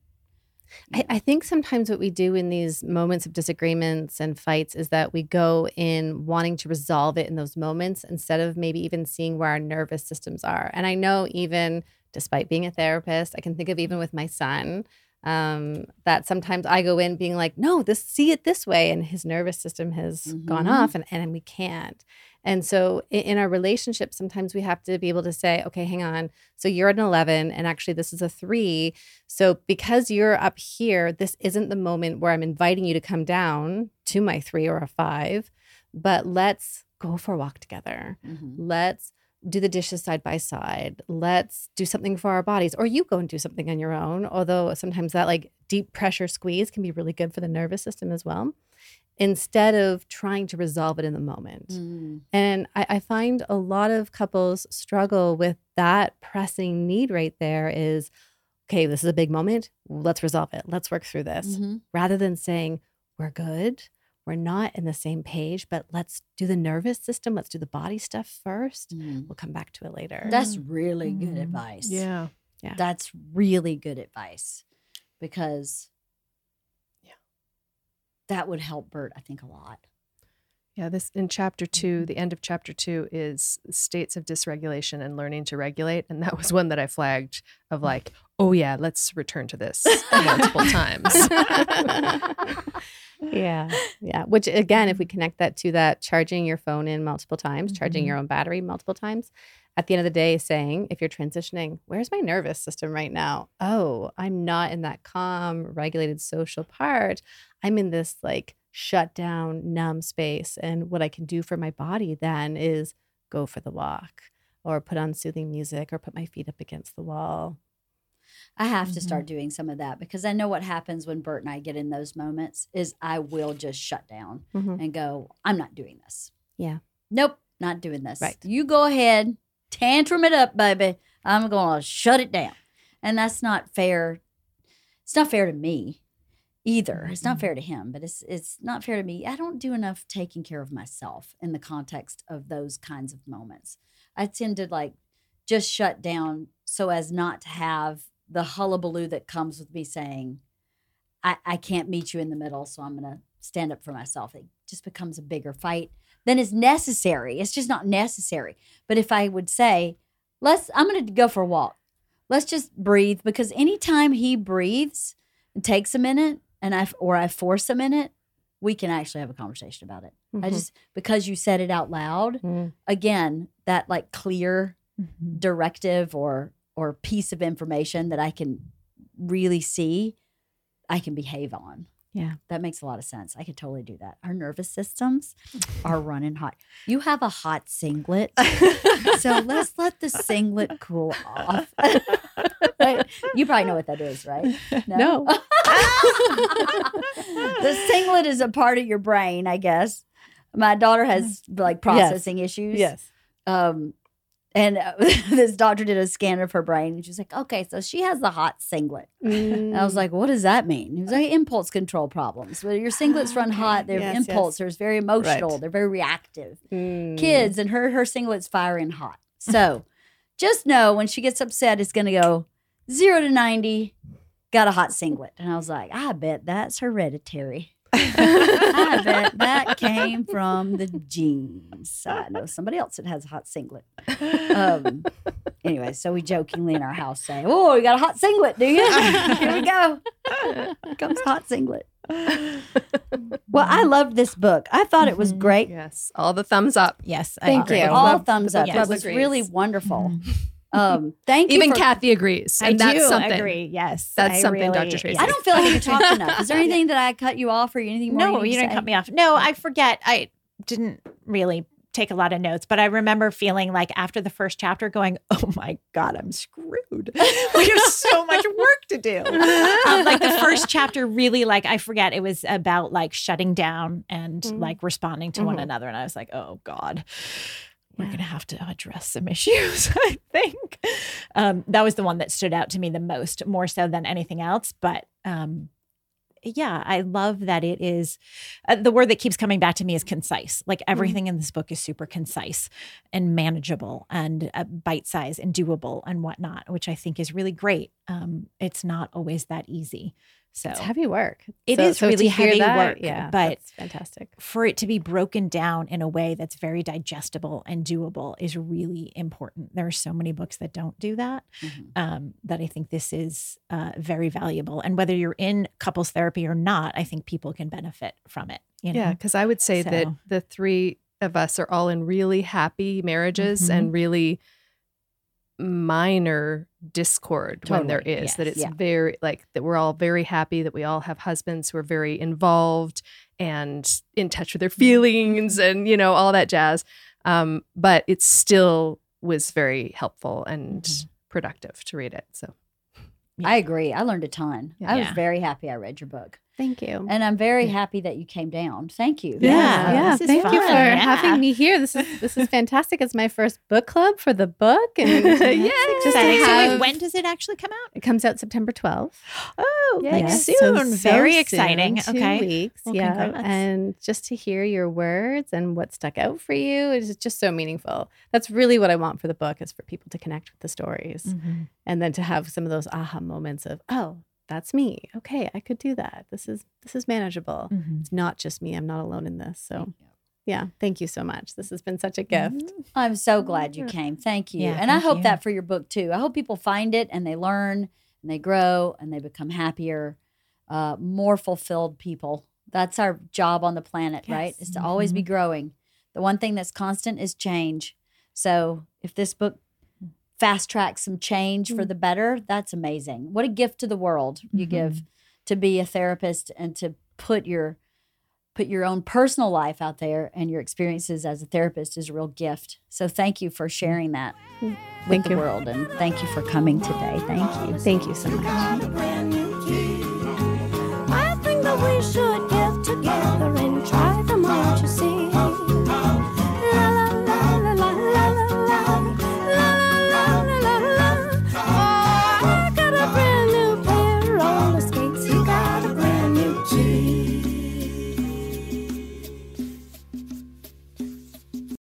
I, I think sometimes what we do in these moments of disagreements and fights is that we go in wanting to resolve it in those moments instead of maybe even seeing where our nervous systems are. And I know, even despite being a therapist, I can think of even with my son um, that sometimes I go in being like, no, this see it this way. And his nervous system has gone Mhm. off and, and we can't. And so in, our relationship, sometimes we have to be able to say, okay, hang on. So you're at an 11, and actually this is a three. So because you're up here, this isn't the moment where I'm inviting you to come down to my three or a five, but let's go for a walk together. Mhm. Let's do the dishes side by side. Let's do something for our bodies, or you go and do something on your own. Although sometimes that like deep pressure squeeze can be really good for the nervous system as well, instead of trying to resolve it in the moment. Mm. And I, I find a lot of couples struggle with that pressing need right there is, okay, this is a big moment. Let's resolve it. Let's work through this. Mhm. Rather than saying, we're good. We're not in the same page, but let's do the nervous system. Let's do the body stuff first. Mm. We'll come back to it later. That's really good Mhm. advice. Yeah. Yeah. That's really good advice because Yeah. That would help Bert, I think, a lot. Yeah, this in chapter two, mm-hmm. the end of chapter two is states of dysregulation and learning to regulate. And that was one that I flagged of mm. like, oh yeah, let's return to this multiple times. yeah. Yeah. Which again, if we mm-hmm. connect that to that charging your phone in multiple times, charging mm-hmm. your own battery multiple times, at the end of the day, saying, if you're transitioning, where's my nervous system right now? Oh, I'm not in that calm, regulated social part. I'm in this like shut down, numb space. And what I can do for my body then is go for the walk or put on soothing music or put my feet up against the wall. I have to Mhm. start doing some of that because I know what happens when Bert and I get in those moments is I will just shut down Mhm. and go, I'm not doing this. Yeah. Nope, not doing this. Right. You go ahead, tantrum it up, baby. I'm going to shut it down. And that's not fair. It's not fair to me either. It's not fair to him, but it's it's not fair to me. I don't do enough taking care of myself in the context of those kinds of moments. I tend to like just shut down so as not to have the hullabaloo that comes with me saying, I, I can't meet you in the middle, so I'm gonna stand up for myself. It just becomes a bigger fight than is necessary. It's just not necessary. But if I would say, let's I'm gonna go for a walk. Let's just breathe because anytime he breathes and takes a minute and I or I force a minute, we can actually have a conversation about it. I Mhm. just because you said it out loud, Mm. again, that like clear Mhm. directive or or piece of information that I can really see I can behave on. Yeah. That makes a lot of sense. I could totally do that. Our nervous systems are running hot. You have a hot cingulate. so let's let the cingulate cool off. Right? You probably know what that is, right? No. the cingulate is a part of your brain, I guess. My daughter has like processing issues. Yes. Um, and uh, this doctor did a scan of her brain, and she was like, "Okay, so she has the hot cingulate." And I was like, "What does that mean?" He was like, "Impulse control problems. Well, your cingulates run hot. They're Yes, yes. impulse. They're very emotional. Right. They're very reactive. Mm. Kids, and her her cingulate's firing hot. So, just know when she gets upset, it's going to go zero to ninety. Got a hot cingulate, and I was like, "I bet that's hereditary." I bet that came from the genes. I know somebody else that has a hot cingulate. Um, anyway, so we jokingly in our house say, "Oh, you got a hot cingulate, do you?" Here we go. Here comes hot cingulate. Well, I loved this book. I thought it was Mhm. great. Yes, all the thumbs up. Yes. Thank you. All thumbs up. yes. It was really wonderful. Mhm. Um, thank you. Even for- Cathy agrees, I and that's do something. agree. Yes. That's I something, Dr. really- Tracy. I don't feel like you talked enough. Is there anything that I cut you off or anything more? No, need you didn't say? cut me off. No, I forget. I didn't really take a lot of notes, but I remember feeling like after the first chapter going, oh my God, I'm screwed. we have so much work to do. Um, like the first chapter really like I forget it was about like shutting down and Mhm. like responding to one Mhm. another. And I was like, oh God. We're Yeah. gonna have to address some issues, I think. Um, that was the one that stood out to me the most, more so than anything else. But um, yeah, I love that it is uh, the word that keeps coming back to me is concise. Like everything in this book is super concise and manageable and uh, bite size and doable and whatnot, which I think is really great. Um, it's not always that easy. So It's heavy work. It It is is really heavy work, Yeah, but- fantastic. for it to be broken down in a way that's very digestible and doable is really important. There are so many books that don't do that. Mhm. Um, that I think this is uh, very valuable. And whether you're in couples therapy or not, I think people can benefit from it. You know? Yeah, because I would say that the three of us are all in really happy marriages Mhm. and really minor discord when there is Totally, is. That it's yeah. very like that we're all very happy that we all have husbands who are very involved and in touch with their feelings and you know all that jazz. Um, but it still was very helpful and Mhm. productive to read it. So I agree. I learned a ton. I was very happy I read your book. Thank you. And I'm very happy that you came down. Thank you. Yeah, yeah. this is Thank you for Yeah. having me here. This is this is fantastic. It's my first book club for the book, and just to Exciting. So wait, when does it actually come out? it comes out September twelfth. Oh, like Yes, soon. so- so Very soon, exciting. Two okay. weeks. Well, yeah, congrats. and just to hear your words and what stuck out for you is just so meaningful. That's really what I want for the book is for people to connect with the stories, Mhm. and then to have some of those aha moments of oh. That's me. Okay, I could do that. This is this is manageable. Mhm. It's not just me. I'm not alone in this. So, yeah, thank you so much. This has been such a gift. I'm so glad you came. Thank you. Yeah, and I hope you. that for your book too. I hope people find it and they learn and they grow and they become happier, uh, more fulfilled people. That's our job on the planet, right? Is to always be growing. The one thing that's constant is change. So if this book fast track some change for mm. the better, that's amazing. What a gift to the world you mm-hmm. give to be a therapist and to put your put your own personal life out there and your experiences as a therapist is a real gift. So thank you for sharing that mm. with Thank the you. world and thank you for coming today. Thank you. Thank you so much. got a brand new key. I think that we should get together and try